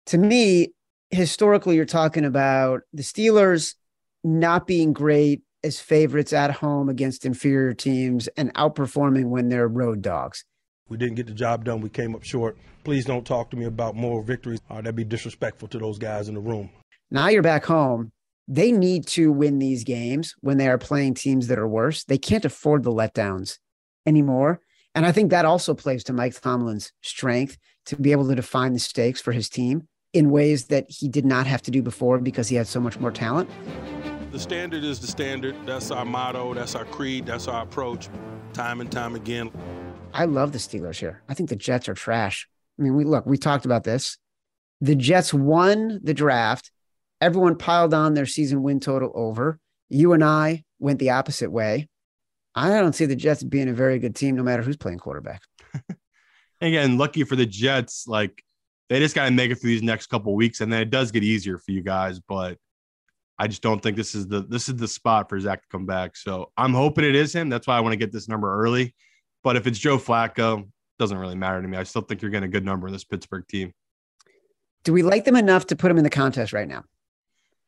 To me, historically, you're talking about the Steelers not being great as favorites at home against inferior teams and outperforming when they're road dogs. We didn't get the job done. We came up short. Please don't talk to me about moral victories. Uh, that'd be disrespectful to those guys in the room. Now you're back home. They need to win these games when they are playing teams that are worse. They can't afford the letdowns anymore. And I think that also plays to Mike Tomlin's strength to be able to define the stakes for his team in ways that he did not have to do before because he had so much more talent. The standard is the standard. That's our motto. That's our creed. That's our approach, time and time again. I love the Steelers here. I think the Jets are trash. I mean, we look, we talked about this. The Jets won the draft. Everyone piled on their season win total over. You and I went the opposite way. I don't see the Jets being a very good team, no matter who's playing quarterback. Again, lucky for the Jets, like they just got to make it through these next couple weeks, and then it does get easier for you guys. But I just don't think this is the this is the spot for Zach to come back. So I'm hoping it is him. That's why I want to get this number early. But if it's Joe Flacco, doesn't really matter to me. I still think you're getting a good number in this Pittsburgh team. Do we like them enough to put them in the contest right now?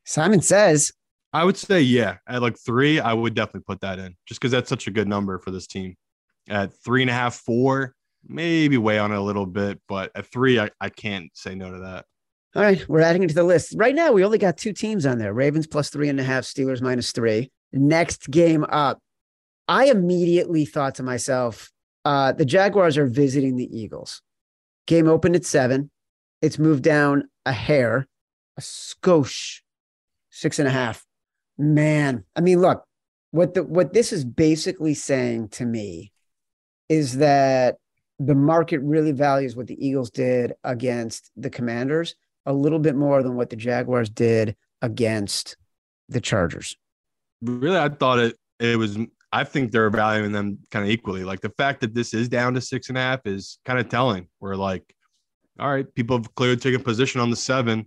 Simon says. I would say yeah. At like three, I would definitely put that in just because that's such a good number for this team. At three and a half, four, maybe weigh on it a little bit, but at three, I, I can't say no to that. All right, we're adding it to the list. Right now, we only got two teams on there Ravens plus three and a half, Steelers minus three. Next game up, I immediately thought to myself, uh, the Jaguars are visiting the Eagles. Game opened at seven. It's moved down a hair, a skosh, six and a half. Man, I mean, look, what the what this is basically saying to me is that the market really values what the Eagles did against the Commanders a little bit more than what the Jaguars did against the Chargers. Really, I thought it it was. I think they're valuing them kind of equally. Like the fact that this is down to six and a half is kind of telling. We're like, all right, people have clearly taken position on the seven.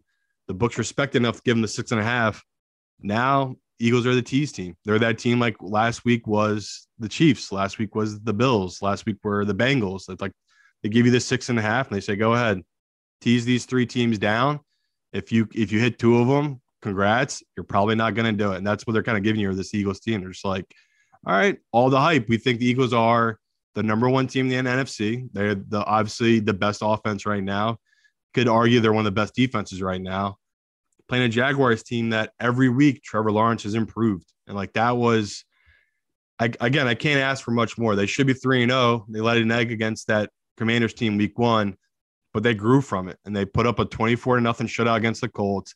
The books respect enough to give them the six and a half. Now Eagles are the tease team. They're that team like last week was the Chiefs. Last week was the Bills. Last week were the Bengals. It's like they give you the six and a half and they say, go ahead, tease these three teams down. If you if you hit two of them, congrats. You're probably not going to do it. And that's what they're kind of giving you this Eagles team. They're just like, all right, all the hype. We think the Eagles are the number one team in the NFC. They're the obviously the best offense right now. Could argue they're one of the best defenses right now. Playing a Jaguars team that every week Trevor Lawrence has improved. And like that was I, again, I can't ask for much more. They should be 3 and 0. They let an egg against that Commanders team week 1 but they grew from it and they put up a 24 to nothing shutout against the Colts.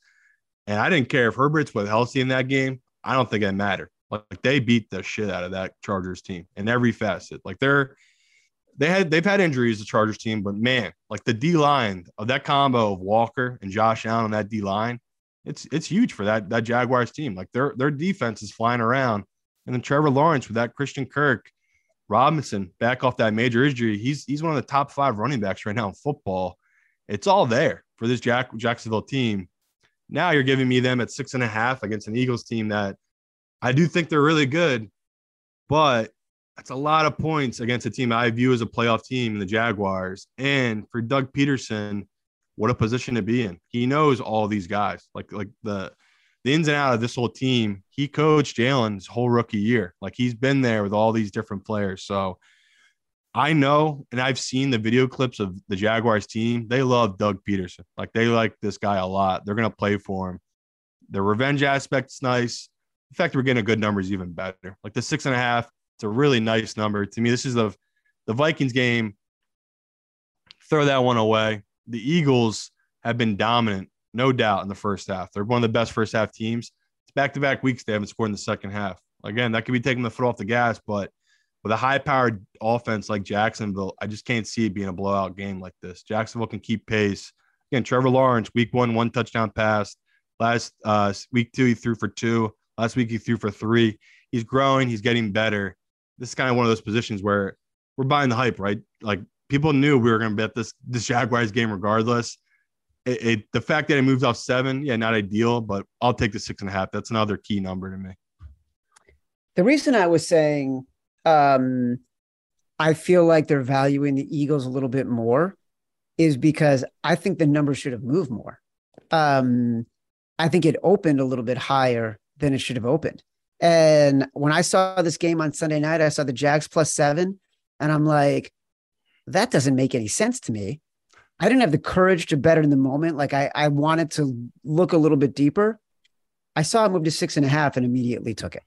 And I didn't care if Herbert's was healthy in that game. I don't think it mattered. Like they beat the shit out of that Chargers team in every facet. Like they're they had they've had injuries the Chargers team, but man, like the D line of that combo of Walker and Josh Allen on that D line, it's it's huge for that that Jaguars team. Like their their defense is flying around, and then Trevor Lawrence with that Christian Kirk, Robinson back off that major injury. He's he's one of the top five running backs right now in football. It's all there for this Jack Jacksonville team. Now you're giving me them at six and a half against an Eagles team that I do think they're really good, but that's a lot of points against a team I view as a playoff team the Jaguars. And for Doug Pederson, what a position to be in. He knows all these guys, like like the the ins and out of this whole team. He coached Jalen's whole rookie year. Like he's been there with all these different players. So I know, and I've seen the video clips of the Jaguars team. They love Doug Pederson. Like they like this guy a lot. They're gonna play for him. The revenge aspect's nice. In fact, we're getting a good number is even better. Like the six and a half, it's a really nice number. To me, this is the the Vikings game. Throw that one away. The Eagles have been dominant, no doubt, in the first half. They're one of the best first half teams. It's back to back weeks they haven't scored in the second half. Again, that could be taking the foot off the gas, but with a high powered offense like Jacksonville, I just can't see it being a blowout game like this. Jacksonville can keep pace. Again, Trevor Lawrence, week one, one touchdown pass. Last uh, week two, he threw for two. Last week, he threw for three. He's growing, he's getting better this is kind of one of those positions where we're buying the hype, right? Like people knew we were going to bet this this Jaguars game regardless. It, it, the fact that it moves off seven, yeah, not ideal, but I'll take the six and a half. That's another key number to me. The reason I was saying um, I feel like they're valuing the Eagles a little bit more is because I think the number should have moved more. Um, I think it opened a little bit higher than it should have opened. And when I saw this game on Sunday night, I saw the Jags plus seven, and I'm like, that doesn't make any sense to me. I didn't have the courage to bet in the moment. Like I, I wanted to look a little bit deeper. I saw it move to six and a half and immediately took it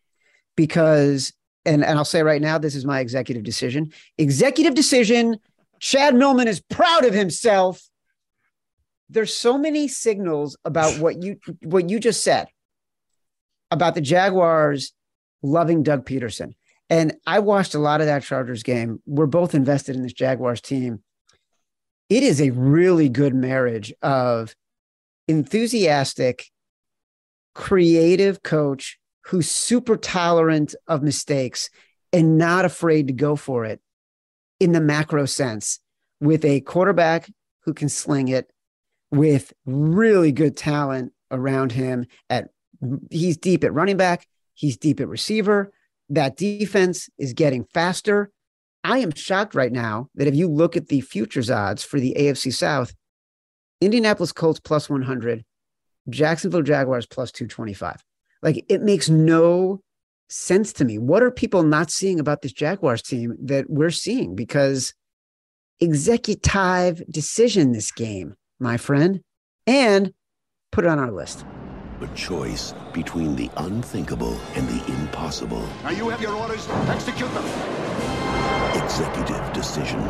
because, and, and I'll say right now, this is my executive decision. Executive decision. Chad Millman is proud of himself. There's so many signals about what you what you just said about the Jaguars loving Doug Pederson. And I watched a lot of that Chargers game. We're both invested in this Jaguars team. It is a really good marriage of enthusiastic, creative coach who's super tolerant of mistakes and not afraid to go for it in the macro sense with a quarterback who can sling it with really good talent around him at he's deep at running back, he's deep at receiver. That defense is getting faster. I am shocked right now that if you look at the futures odds for the AFC South, Indianapolis Colts plus 100, Jacksonville Jaguars plus 225. Like it makes no sense to me. What are people not seeing about this Jaguars team that we're seeing? Because executive decision this game, my friend, and put it on our list a choice between the unthinkable and the impossible. Now you have your orders. Execute them. Executive decision.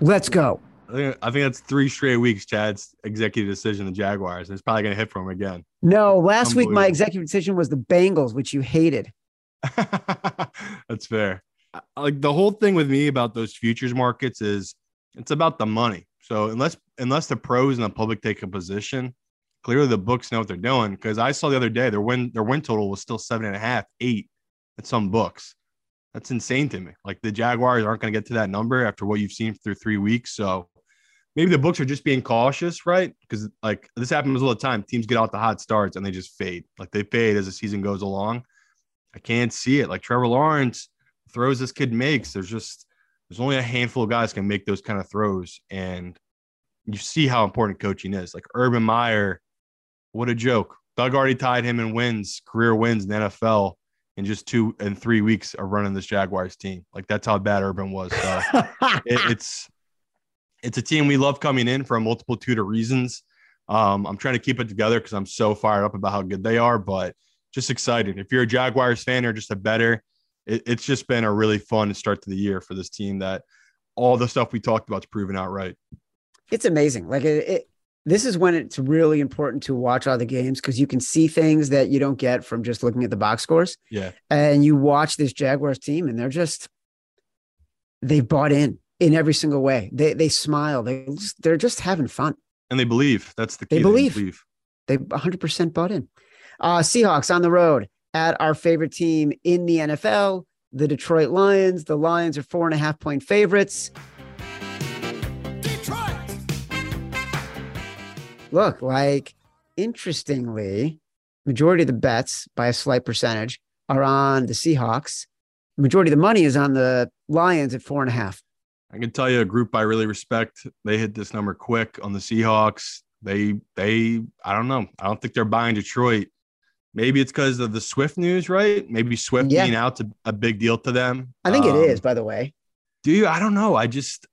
Let's go. I think, I think that's three straight weeks, Chad's executive decision, the Jaguars. And it's probably going to hit for him again. No, last week my executive decision was the Bengals, which you hated. that's fair. Like the whole thing with me about those futures markets is it's about the money. So unless unless the pros and the public take a position, clearly the books know what they're doing because I saw the other day their win their win total was still seven and a half, eight at some books. That's insane to me. Like the Jaguars aren't going to get to that number after what you've seen through three weeks. So maybe the books are just being cautious, right? Because like this happens all the time. Teams get out the hot starts and they just fade. Like they fade as the season goes along. I can't see it. Like Trevor Lawrence throws this kid makes. There's just there's only a handful of guys can make those kind of throws, and you see how important coaching is. Like Urban Meyer what a joke. Doug already tied him in wins, career wins in the NFL in just two and three weeks of running this Jaguars team. Like that's how bad Urban was. So it, it's it's a team we love coming in for a multitude of reasons. Um, I'm trying to keep it together because I'm so fired up about how good they are, but just excited. If you're a Jaguars fan or just a better, it, it's just been a really fun start to the year for this team that all the stuff we talked about is proven out right. It's amazing. Like it, it this is when it's really important to watch all the games because you can see things that you don't get from just looking at the box scores. Yeah. And you watch this Jaguars team and they're just they've bought in in every single way. They they smile. They they're just having fun. And they believe. That's the key. They believe. They 100% bought in. Uh, Seahawks on the road at our favorite team in the NFL, the Detroit Lions. The Lions are four and a half point favorites. Look, like interestingly, majority of the bets by a slight percentage are on the Seahawks. Majority of the money is on the Lions at four and a half. I can tell you a group I really respect. They hit this number quick on the Seahawks. They they I don't know. I don't think they're buying Detroit. Maybe it's because of the Swift news, right? Maybe Swift Yeah. being out's a, a big deal to them. I think it Um, is, by the way. Do you? I don't know. I just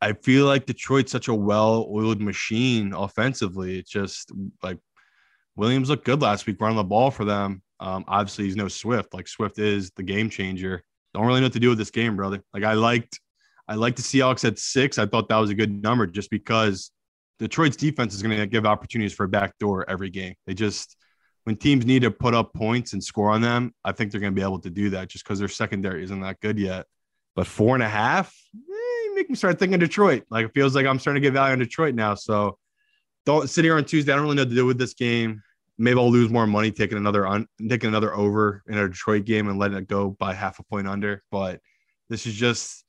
I feel like Detroit's such a well-oiled machine offensively. It's just like Williams looked good last week running the ball for them. Um, obviously, he's no Swift. Like Swift is the game changer. Don't really know what to do with this game, brother. Like I liked, I liked the Seahawks at six. I thought that was a good number just because Detroit's defense is going to give opportunities for a backdoor every game. They just when teams need to put up points and score on them, I think they're going to be able to do that just because their secondary isn't that good yet. But four and a half, eh, make me start thinking Detroit. Like it feels like I'm starting to get value on Detroit now. So don't sit here on Tuesday. I don't really know what to do with this game. Maybe I'll lose more money taking another on taking another over in a Detroit game and letting it go by half a point under. But this is just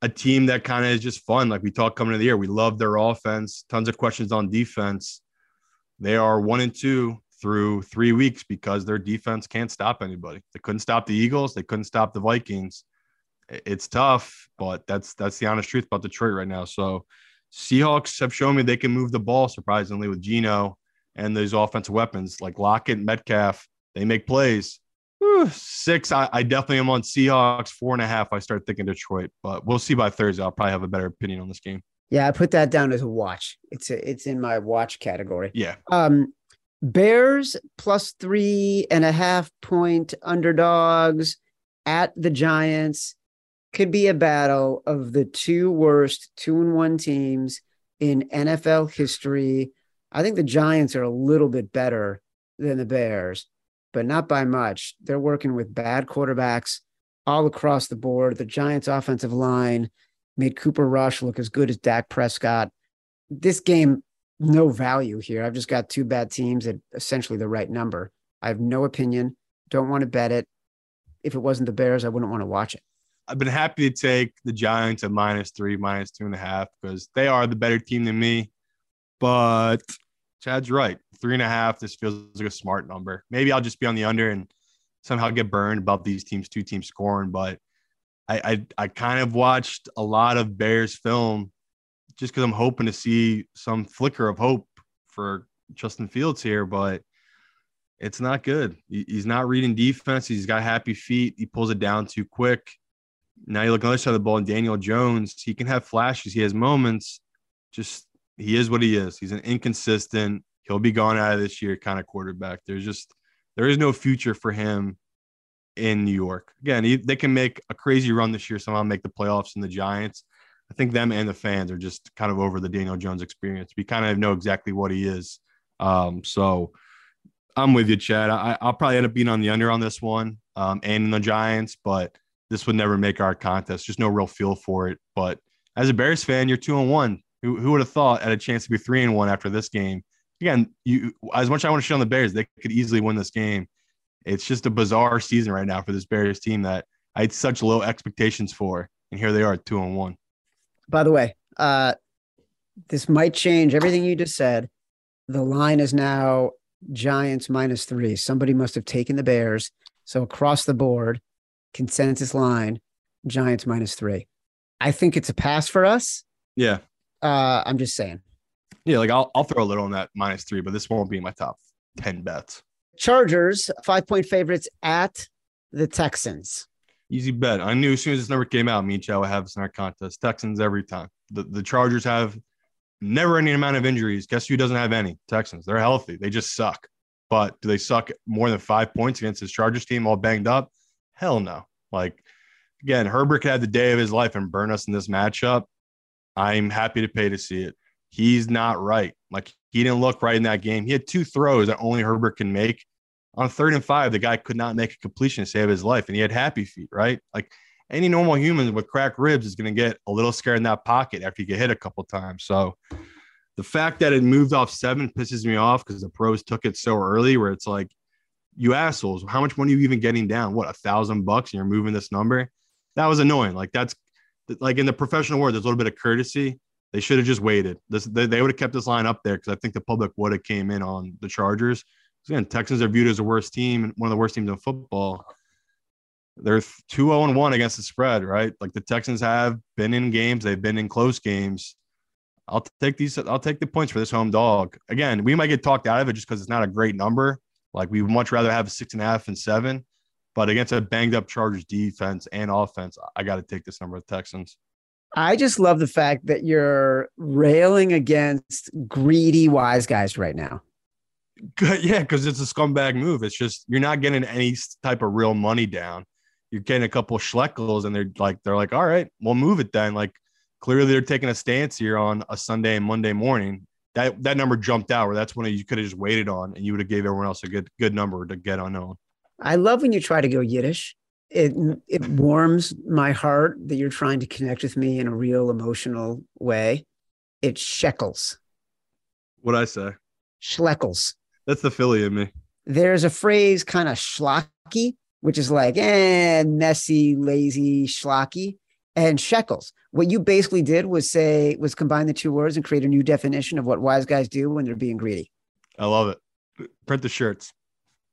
a team that kind of is just fun. Like we talked coming into the year, we love their offense. Tons of questions on defense. They are one and two through three weeks because their defense can't stop anybody. They couldn't stop the Eagles. They couldn't stop the Vikings. It's tough, but that's that's the honest truth about Detroit right now. So Seahawks have shown me they can move the ball surprisingly with Geno and those offensive weapons like Lockett, and Metcalf. They make plays. Whew, six, I, I definitely am on Seahawks. Four and a half, I start thinking Detroit, but we'll see by Thursday. I'll probably have a better opinion on this game. Yeah, I put that down as a watch. It's a, it's in my watch category. Yeah, Um, Bears plus three and a half point underdogs at the Giants could be a battle of the two worst two and one teams in NFL history. I think the Giants are a little bit better than the Bears, but not by much. They're working with bad quarterbacks all across the board. The Giants' offensive line made Cooper Rush look as good as Dak Prescott. This game no value here. I've just got two bad teams at essentially the right number. I have no opinion. Don't want to bet it. If it wasn't the Bears, I wouldn't want to watch it. I've been happy to take the Giants at minus three, minus two and a half because they are the better team than me. But Chad's right. Three and a half, this feels like a smart number. Maybe I'll just be on the under and somehow get burned about these teams, two teams scoring. But I I, I kind of watched a lot of Bears film just because I'm hoping to see some flicker of hope for Justin Fields here, but it's not good. He's not reading defense. He's got happy feet. He pulls it down too quick. Now you look on the other side of the ball, and Daniel Jones, he can have flashes. He has moments. Just he is what he is. He's an inconsistent. He'll be gone out of this year kind of quarterback. There's just there is no future for him in New York. Again, he, they can make a crazy run this year, somehow make the playoffs. And the Giants, I think them and the fans are just kind of over the Daniel Jones experience. We kind of know exactly what he is. Um, so I'm with you, Chad. I, I'll probably end up being on the under on this one um, and in the Giants, but this would never make our contest. Just no real feel for it. But as a Bears fan, you're two and one. Who, who would have thought at a chance to be three and one after this game? Again, you as much as I want to shit on the Bears, they could easily win this game. It's just a bizarre season right now for this Bears team that I had such low expectations for, and here they are, two and one. By the way, uh, this might change everything you just said. The line is now Giants minus three. Somebody must have taken the Bears. So across the board, consensus line, Giants minus three. I think it's a pass for us. Yeah, Uh, I'm just saying. yeah. Like I'll I'll throw a little on that minus three, but this won't be my top ten bets. Chargers, five point favorites at the Texans. Easy bet. I knew as soon as this number came out, me and Chad would have this in our contest. Texans every time. The the Chargers have never any amount of injuries. Guess who doesn't have any? Texans. They're healthy. They just suck. But do they suck more than five points against this Chargers team all banged up? Hell no. Like again, Herbert could have the day of his life and burn us in this matchup. I'm happy to pay to see it. He's not right. Like he didn't look right in that game. He had two throws that only Herbert can make on third and five, the guy could not make a completion to save his life, and he had happy feet, right? Like any normal human with cracked ribs is going to get a little scared in that pocket after you get hit a couple times. So the fact that it moved off seven pisses me off because the pros took it so early, where it's like, you assholes, how much money are you even getting down? What, a thousand bucks and you're moving this number? That was annoying. Like, that's like in the professional world, there's a little bit of courtesy. They should have just waited. This they, they would have kept this line up there because I think the public would have came in on the Chargers. Again, Texans are viewed as the worst team and one of the worst teams in football. They're 2 0 1 against the spread, right? Like the Texans have been in games, they've been in close games. I'll take these. I'll take the points for this home dog. Again, we might get talked out of it just because it's not a great number. Like we would much rather have six and a half and seven, but against a banged up Chargers defense and offense, I got to take this number of Texans. I just love the fact that you're railing against greedy wise guys right now. Yeah, because it's a scumbag move. It's just you're not getting any type of real money down. You're getting a couple schleckles, and they're like, they're like, all right, we'll move it then. Like clearly they're taking a stance here on a Sunday and Monday morning. That that number jumped out, where that's when you could have just waited on, and you would have gave everyone else a good good number to get unknown. I love when you try to go Yiddish. It it warms my heart that you're trying to connect with me in a real emotional way. It's shekels. What I say? Schleckles. That's the Philly in me. There's a phrase kind of schlocky, which is like, eh, messy, lazy, schlocky, and shekels. What you basically did was say, was combine the two words and create a new definition of what wise guys do when they're being greedy. I love it. Print the shirts.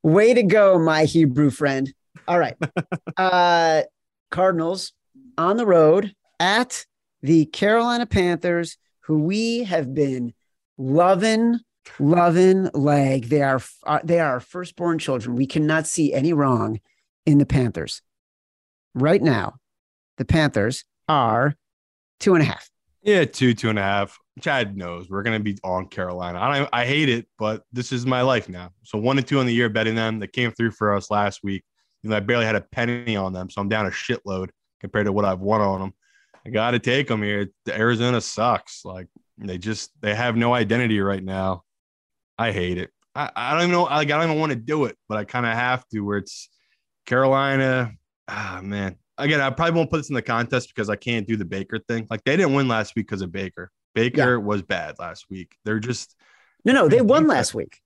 Way to go, my Hebrew friend. All right. uh, Cardinals on the road at the Carolina Panthers, who we have been loving, loving like they are they are our firstborn children. We cannot see any wrong in the Panthers. Right now, the Panthers are two and a half. Yeah, two, two and a half. Chad knows we're gonna be on Carolina. I I hate it, but this is my life now. So one and two on the year betting them. They came through for us last week. You know, I barely had a penny on them, so I'm down a shitload compared to what I've won on them. I got to take them here. The Arizona sucks. Like they just they have no identity right now. I hate it. I, I don't even know. Like I don't even want to do it, but I kind of have to. Where it's Carolina. Ah man. Again, I probably won't put this in the contest because I can't do the Baker thing. Like they didn't win last week because of Baker. Baker yeah. was bad last week. They're just no, no. They won last week.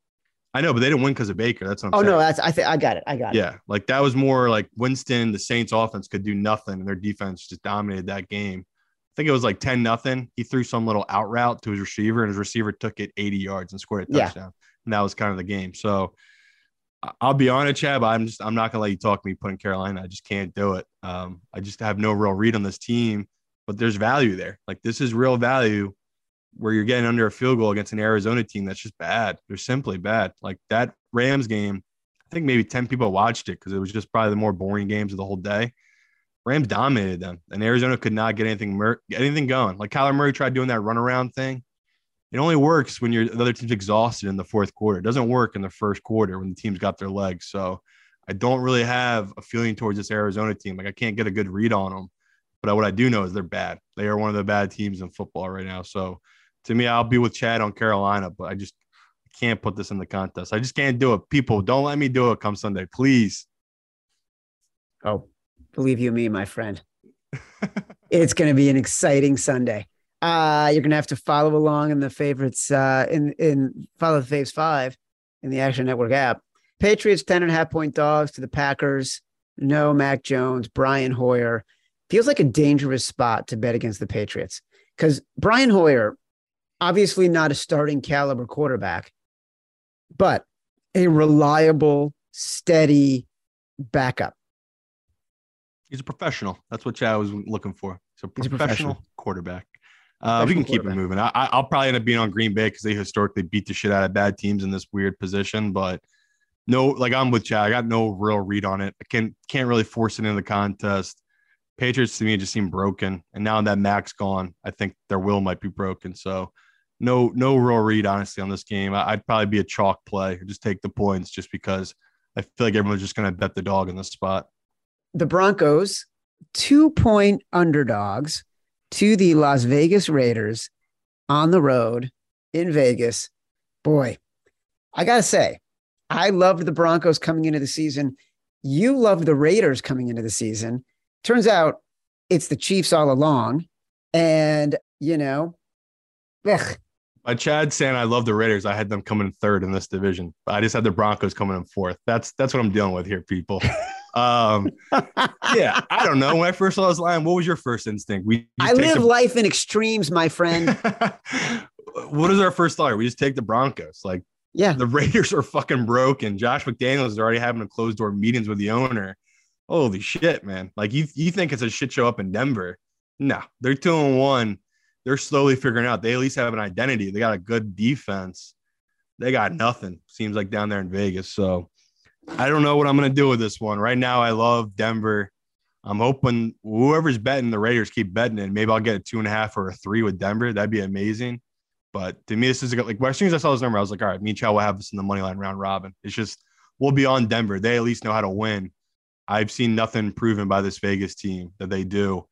I know, but they didn't win because of Baker. That's what I'm oh saying. no, that's I think I got it. I got yeah, it. Yeah, like that was more like Winston. The Saints offense could do nothing, and their defense just dominated that game. I think it was like ten nothing. He threw some little out route to his receiver, and his receiver took it 80 yards and scored a touchdown. Yeah. And that was kind of the game. So I'll be honest, Chad. I'm just I'm not gonna let you talk me putting Carolina. I just can't do it. Um, I just have no real read on this team, but there's value there. Like this is real value where you're getting under a field goal against an Arizona team that's just bad. They're simply bad. Like that Rams game, I think maybe 10 people watched it because it was just probably the more boring games of the whole day. Rams dominated them, and Arizona could not get anything anything going. Like Kyler Murray tried doing that runaround thing. It only works when you're the other team's exhausted in the fourth quarter. It doesn't work in the first quarter when the team's got their legs. So I don't really have a feeling towards this Arizona team. Like I can't get a good read on them. But what I do know is they're bad. They are one of the bad teams in football right now. So to me, I'll be with Chad on Carolina, but I just can't put this in the contest. I just can't do it. People, don't let me do it come Sunday, please. Oh, believe you me, my friend. it's going to be an exciting Sunday. Uh, you're going to have to follow along in the favorites, uh, in, in follow the faves five in the Action Network app. Patriots 10 and a half point dogs to the Packers. No Mac Jones, Brian Hoyer. Feels like a dangerous spot to bet against the Patriots because Brian Hoyer obviously not a starting caliber quarterback, but a reliable, steady backup. He's a professional. That's what Chad was looking for. So professional, a professional quarterback. Uh, we can keep it moving. I, will probably end up being on Green Bay because they historically beat the shit out of bad teams in this weird position. But no, like I'm with Chad. I got no real read on it. I can't can't really force it in the contest. Patriots to me just seem broken, and now that Mac's gone, I think their will might be broken. So no no real read honestly on this game. I'd probably be a chalk play, just take the points, just because I feel like everyone's just going to bet the dog in this spot. The Broncos, two point underdogs to the Las Vegas Raiders on the road in Vegas. Boy, I got to say, I loved the Broncos coming into the season. You loved the Raiders coming into the season. Turns out it's the Chiefs all along. And, you know, ugh, By Chad saying I love the Raiders, I had them coming third in this division. I just had the Broncos coming in fourth. That's that's what I'm dealing with here, people. Um, yeah, I don't know. When I first saw this line, what was your first instinct? We I live the- life in extremes, my friend. what is our first thought? We just take the Broncos. Like Yeah. the Raiders are fucking broken. Josh McDaniels is already having a closed door meetings with the owner. Holy shit, man! Like you, you think it's a shit show up in Denver? No, they're two and one. They're slowly figuring out. They at least have an identity. They got a good defense. They got nothing. Seems like down there in Vegas. So I don't know what I'm gonna do with this one. Right now, I love Denver. I'm hoping whoever's betting the Raiders keep betting it. Maybe I'll get a two and a half or a three with Denver. That'd be amazing. But to me, this is a good, like as soon as I saw this number, I was like, all right, me and Chow will have this in the money line round robin. It's just we'll be on Denver. They at least know how to win. I've seen nothing proven by this Vegas team that they do.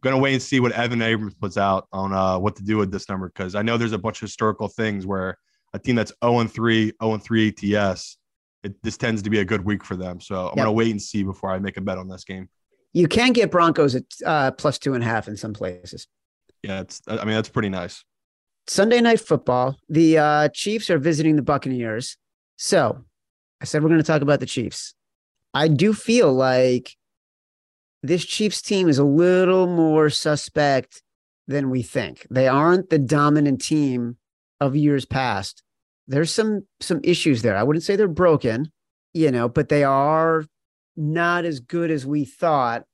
Gonna wait and see what Evan Abrams puts out on uh, what to do with this number because I know there's a bunch of historical things where a team that's 0 and 3, 0 and 3 ATS, it, this tends to be a good week for them. So I'm Yep. gonna wait and see before I make a bet on this game. You can get Broncos at uh, plus two and a half in some places. Yeah, it's I mean that's pretty nice. Sunday night football. The uh, Chiefs are visiting the Buccaneers. So I said we're going to talk about the Chiefs. I do feel like this Chiefs team is a little more suspect than we think. They aren't the dominant team of years past. There's some some issues there. I wouldn't say they're broken, you know, but they are not as good as we thought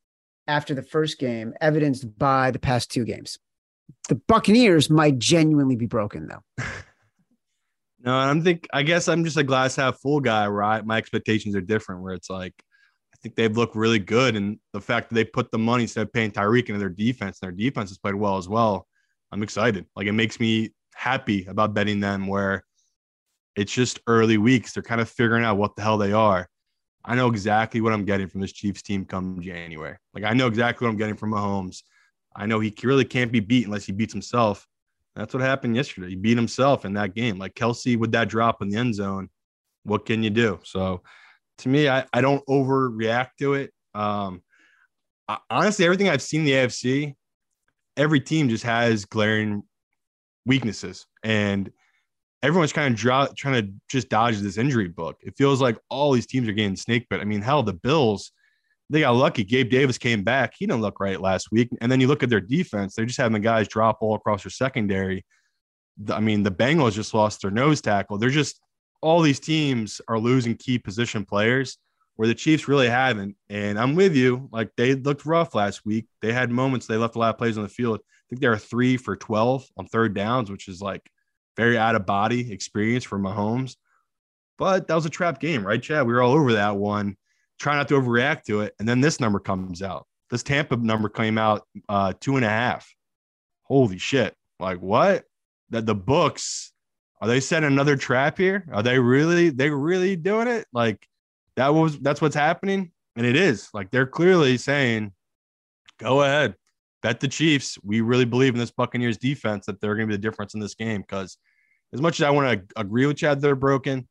after the first game, evidenced by the past two games. The Buccaneers might genuinely be broken though. No, I'm think I guess I'm just a glass half full guy where my expectations are different. Where it's like I think they've looked really good, and the fact that they put the money instead of paying Tyreek into their defense, and their defense has played well as well. I'm excited. Like it makes me happy about betting them. Where it's just early weeks, they're kind of figuring out what the hell they are. I know exactly what I'm getting from this Chiefs team come January. Like I know exactly what I'm getting from Mahomes. I know he really can't be beat unless he beats himself. That's what happened yesterday. He beat himself in that game. Like Kelce with that drop in the end zone. What can you do? So to me, I, I don't overreact to it. Um, I, honestly, everything I've seen in the AFC, every team just has glaring weaknesses. And everyone's kind of draw, trying to just dodge this injury book. It feels like all these teams are getting snake bit. I mean, hell, the Bills, they got lucky. Gabe Davis came back. He didn't look right last week. And then you look at their defense, they're just having the guys drop all across their secondary. I mean, the Bengals just lost their nose tackle. They're just all these teams are losing key position players where the Chiefs really haven't. And I'm with you. Like they looked rough last week. They had moments they left a lot of plays on the field. I think they are three for 12 on third downs, which is like very out of body experience for Mahomes. But that was a trap game, right, Chad? We were all over that one. Try not to overreact to it. And then this number comes out. This Tampa number came out uh, two and a half. Holy shit. Like what? That the books are they setting another trap here? Are they really they really doing it? Like that was that's what's happening. And it is like they're clearly saying, go ahead, bet the Chiefs. We really believe in this Buccaneers defense that they're going to be the difference in this game. Because as much as I want to agree with Chad, they're broken.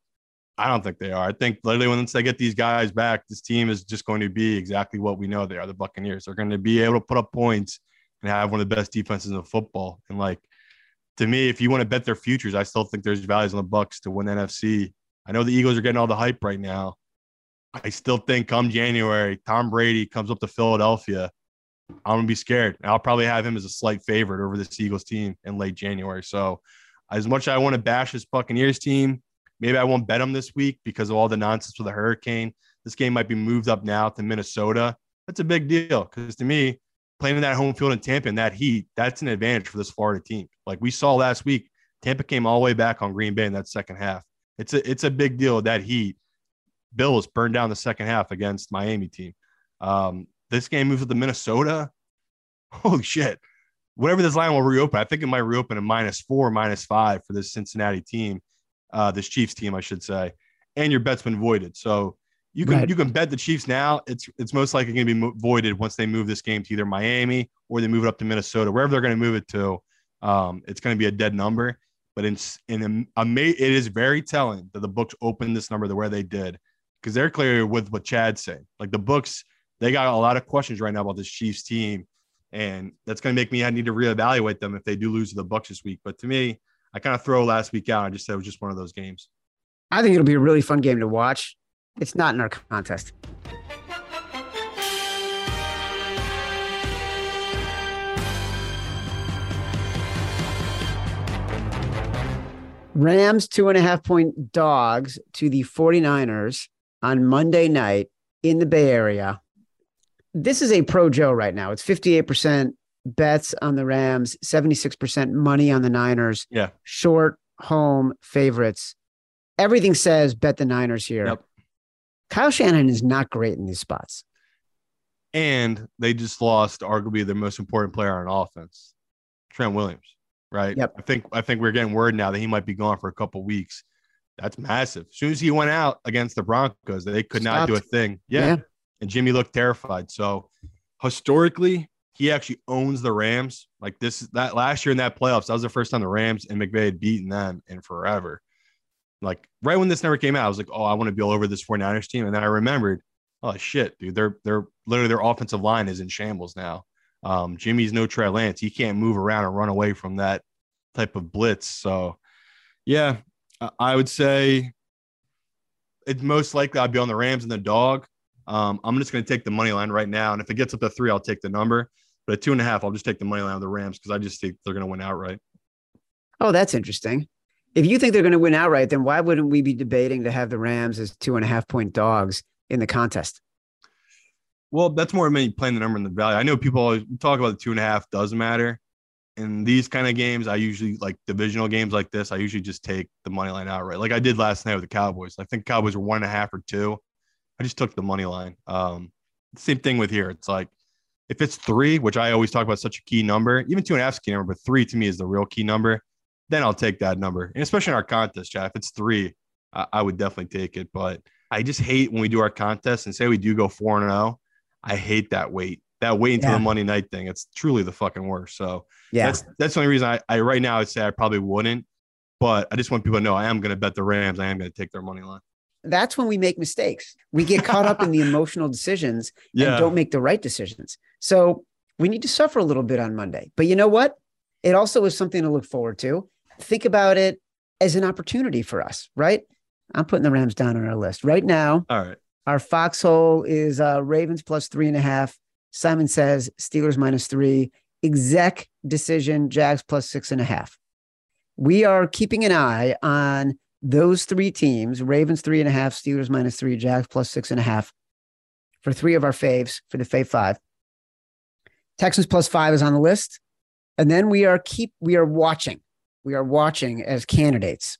I don't think they are. I think literally once they get these guys back, this team is just going to be exactly what we know they are. The Buccaneers They're going to be able to put up points and have one of the best defenses in football. And like to me, if you want to bet their futures, I still think there's values on the Bucs to win NFC. I know the Eagles are getting all the hype right now. I still think come January, Tom Brady comes up to Philadelphia. I'm gonna be scared. I'll probably have him as a slight favorite over this Eagles team in late January. So, as much as I want to bash this Buccaneers team, maybe I won't bet them this week because of all the nonsense with the hurricane. This game might be moved up now to Minnesota. That's a big deal because to me, playing in that home field in Tampa in that heat, that's an advantage for this Florida team. Like we saw last week, Tampa came all the way back on Green Bay in that second half. It's a it's a big deal that heat. Bills burned down the second half against Miami team. Um, this game moves to the Minnesota. Holy shit. Whatever this line will reopen, I think it might reopen at minus four, minus five for this Cincinnati team, uh, this Chiefs team, I should say. And your bet's been voided. So you can Right. you can bet the Chiefs now. It's it's most likely going to be voided once they move this game to either Miami or they move it up to Minnesota, wherever they're going to move it to. Um, it's going to be a dead number. But in in a, a it is very telling that the books opened this number the way they did because they're clear with what Chad's saying. Like the books, they got a lot of questions right now about this Chiefs team, and that's going to make me I need to reevaluate them if they do lose to the Bucs this week. But to me, I kind of throw last week out. I just said it was just one of those games. I think it'll be a really fun game to watch. It's not in our contest. Rams two and a half point dogs to the 49ers on Monday night in the Bay Area. This is a pro Joe right now. It's 58% bets on the Rams, 76% money on the Niners. Yeah. Short home favorites. Everything says bet the Niners here. Yep. Kyle Shanahan is not great in these spots. And they just lost arguably their most important player on offense, Trent Williams. Right. Yep. I think I think we're getting word now that he might be gone for a couple weeks. That's massive. As soon as he went out against the Broncos, they could not do a thing. Yeah. Yeah. And Jimmy looked terrified. So historically, he actually owns the Rams. Like this, that last year in that playoffs, that was the first time the Rams and McVay had beaten them in forever. Like right when this never came out, I was like, oh, I want to be all over this 49ers team. And then I remembered, oh shit, dude, they're they're literally their offensive line is in shambles now. Um, Jimmy's no Trey Lance. He can't move around and run away from that type of blitz. So yeah, I- I would say it's most likely I'd be on the Rams and the dog. Um, I'm just going to take the money line right now. And if it gets up to three, I'll take the number. But at two and a half, I'll just take the money line of the Rams because I just think they're going to win outright. Oh, that's interesting. If you think they're going to win outright, then why wouldn't we be debating to have the Rams as two and a half point dogs in the contest? Well, that's more of me playing the number and the value. I know people always talk about the two and a half doesn't matter. In these kind of games, I usually like divisional games like this. I usually just take the money line outright, like I did last night with the Cowboys. I think Cowboys were one and a half or two. I just took the money line. Um, same thing with here. It's like if it's three, which I always talk about such a key number, even two and a half is a key number, but three to me is the real key number. Then I'll take that number, and especially in our contest, Chad. If it's three, I, I would definitely take it. But I just hate when we do our contest and say we do go four and zero. I hate that wait. That wait until Yeah. the Monday night thing. It's truly the fucking worst. So Yeah. that's that's the only reason I, I right now I'd say I probably wouldn't. But I just want people to know I am going to bet the Rams. I am going to take their money line. That's when we make mistakes. We get caught up in the emotional decisions Yeah. and don't make the right decisions. So we need to suffer a little bit on Monday. But you know what? It also is something to look forward to. Think about it as an opportunity for us, right? I'm putting the Rams down on our list right now. All right. Our foxhole is uh, Ravens plus three and a half. Simon says Steelers minus three. Exec decision, Jags plus six and a half. We are keeping an eye on those three teams Ravens three and a half, Steelers minus three, Jags plus six and a half for three of our faves for the fave five. Texans plus five is on the list. And then we are keep we are watching. We are watching as candidates.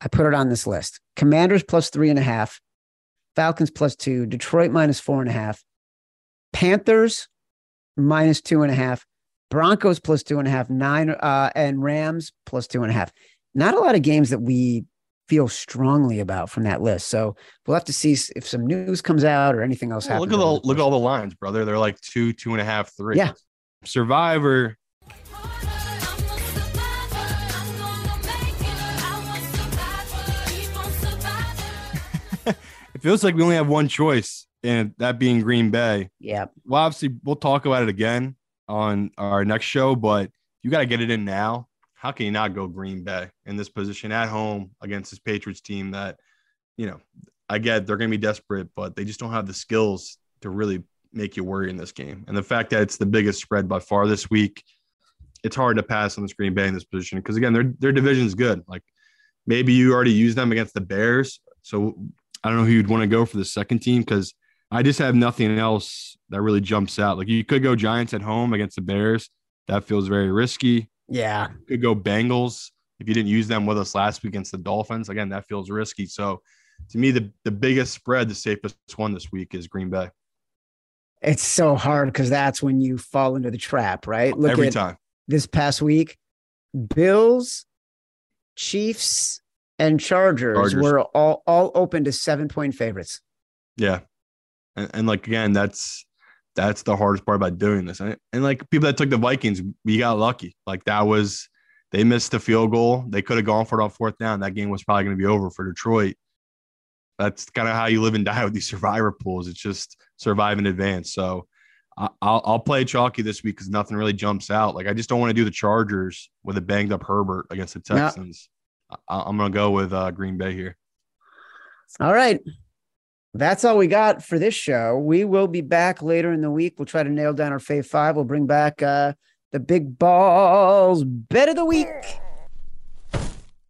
I put it on this list. Commanders plus three and a half, Falcons plus two, Detroit minus four and a half, Panthers minus two and a half, Broncos plus two and a half, nine, uh, and Rams plus two and a half. Not a lot of games that we feel strongly about from that list. So we'll have to see if some news comes out or anything else Well, happens. look at all the look at all the lines, brother. They're like two, two and a half, three. Yeah. Survivor. It feels like we only have one choice, and that being Green Bay. Yeah. Well, obviously, we'll talk about it again on our next show, but you got to get it in now. How can you not go Green Bay in this position at home against this Patriots team that, you know, I get they're going to be desperate, but they just don't have the skills to really make you worry in this game. And the fact that it's the biggest spread by far this week, it's hard to pass on this Green Bay in this position because again, their their division's good. Like maybe you already used them against the Bears, so I don't know who you'd want to go for the second team because I just have nothing else that really jumps out. Like you could go Giants at home against the Bears. That feels very risky. Yeah. Could go Bengals if you didn't use them with us last week against the Dolphins. Again, that feels risky. So to me, the, the biggest spread, the safest one this week is Green Bay. It's so hard because that's when you fall into the trap, right? Look Every time. this past week, Bills, Chiefs, and Chargers, Chargers. were all all open to seven point favorites. Yeah. And, and like again, that's that's the hardest part about doing this. And, and like people that took the Vikings, we got lucky. Like that was they missed the field goal. They could have gone for it on fourth down. That game was probably going to be over for Detroit. That's kind of how you live and die with these survivor pools. It's just survive in advance. So I- I'll, I'll play chalky this week because nothing really jumps out. Like I just don't want to do the Chargers with a banged up Herbert against the. Texans. I- I'm going to go with uh, Green Bay here. All right. That's all we got for this show. We will be back later in the week. We'll try to nail down our fave five. We'll bring back uh, the big balls bet of the week.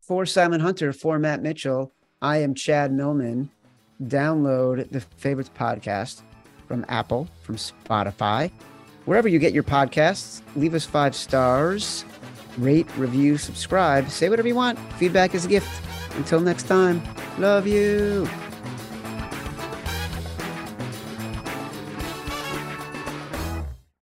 For Simon Hunter, for Matt Mitchell, I am Chad Millman. Download the Favorites podcast from Apple, from Spotify, wherever you get your podcasts. Leave us five stars, rate, review, subscribe, say whatever you want. Feedback is a gift. Until next time, love you.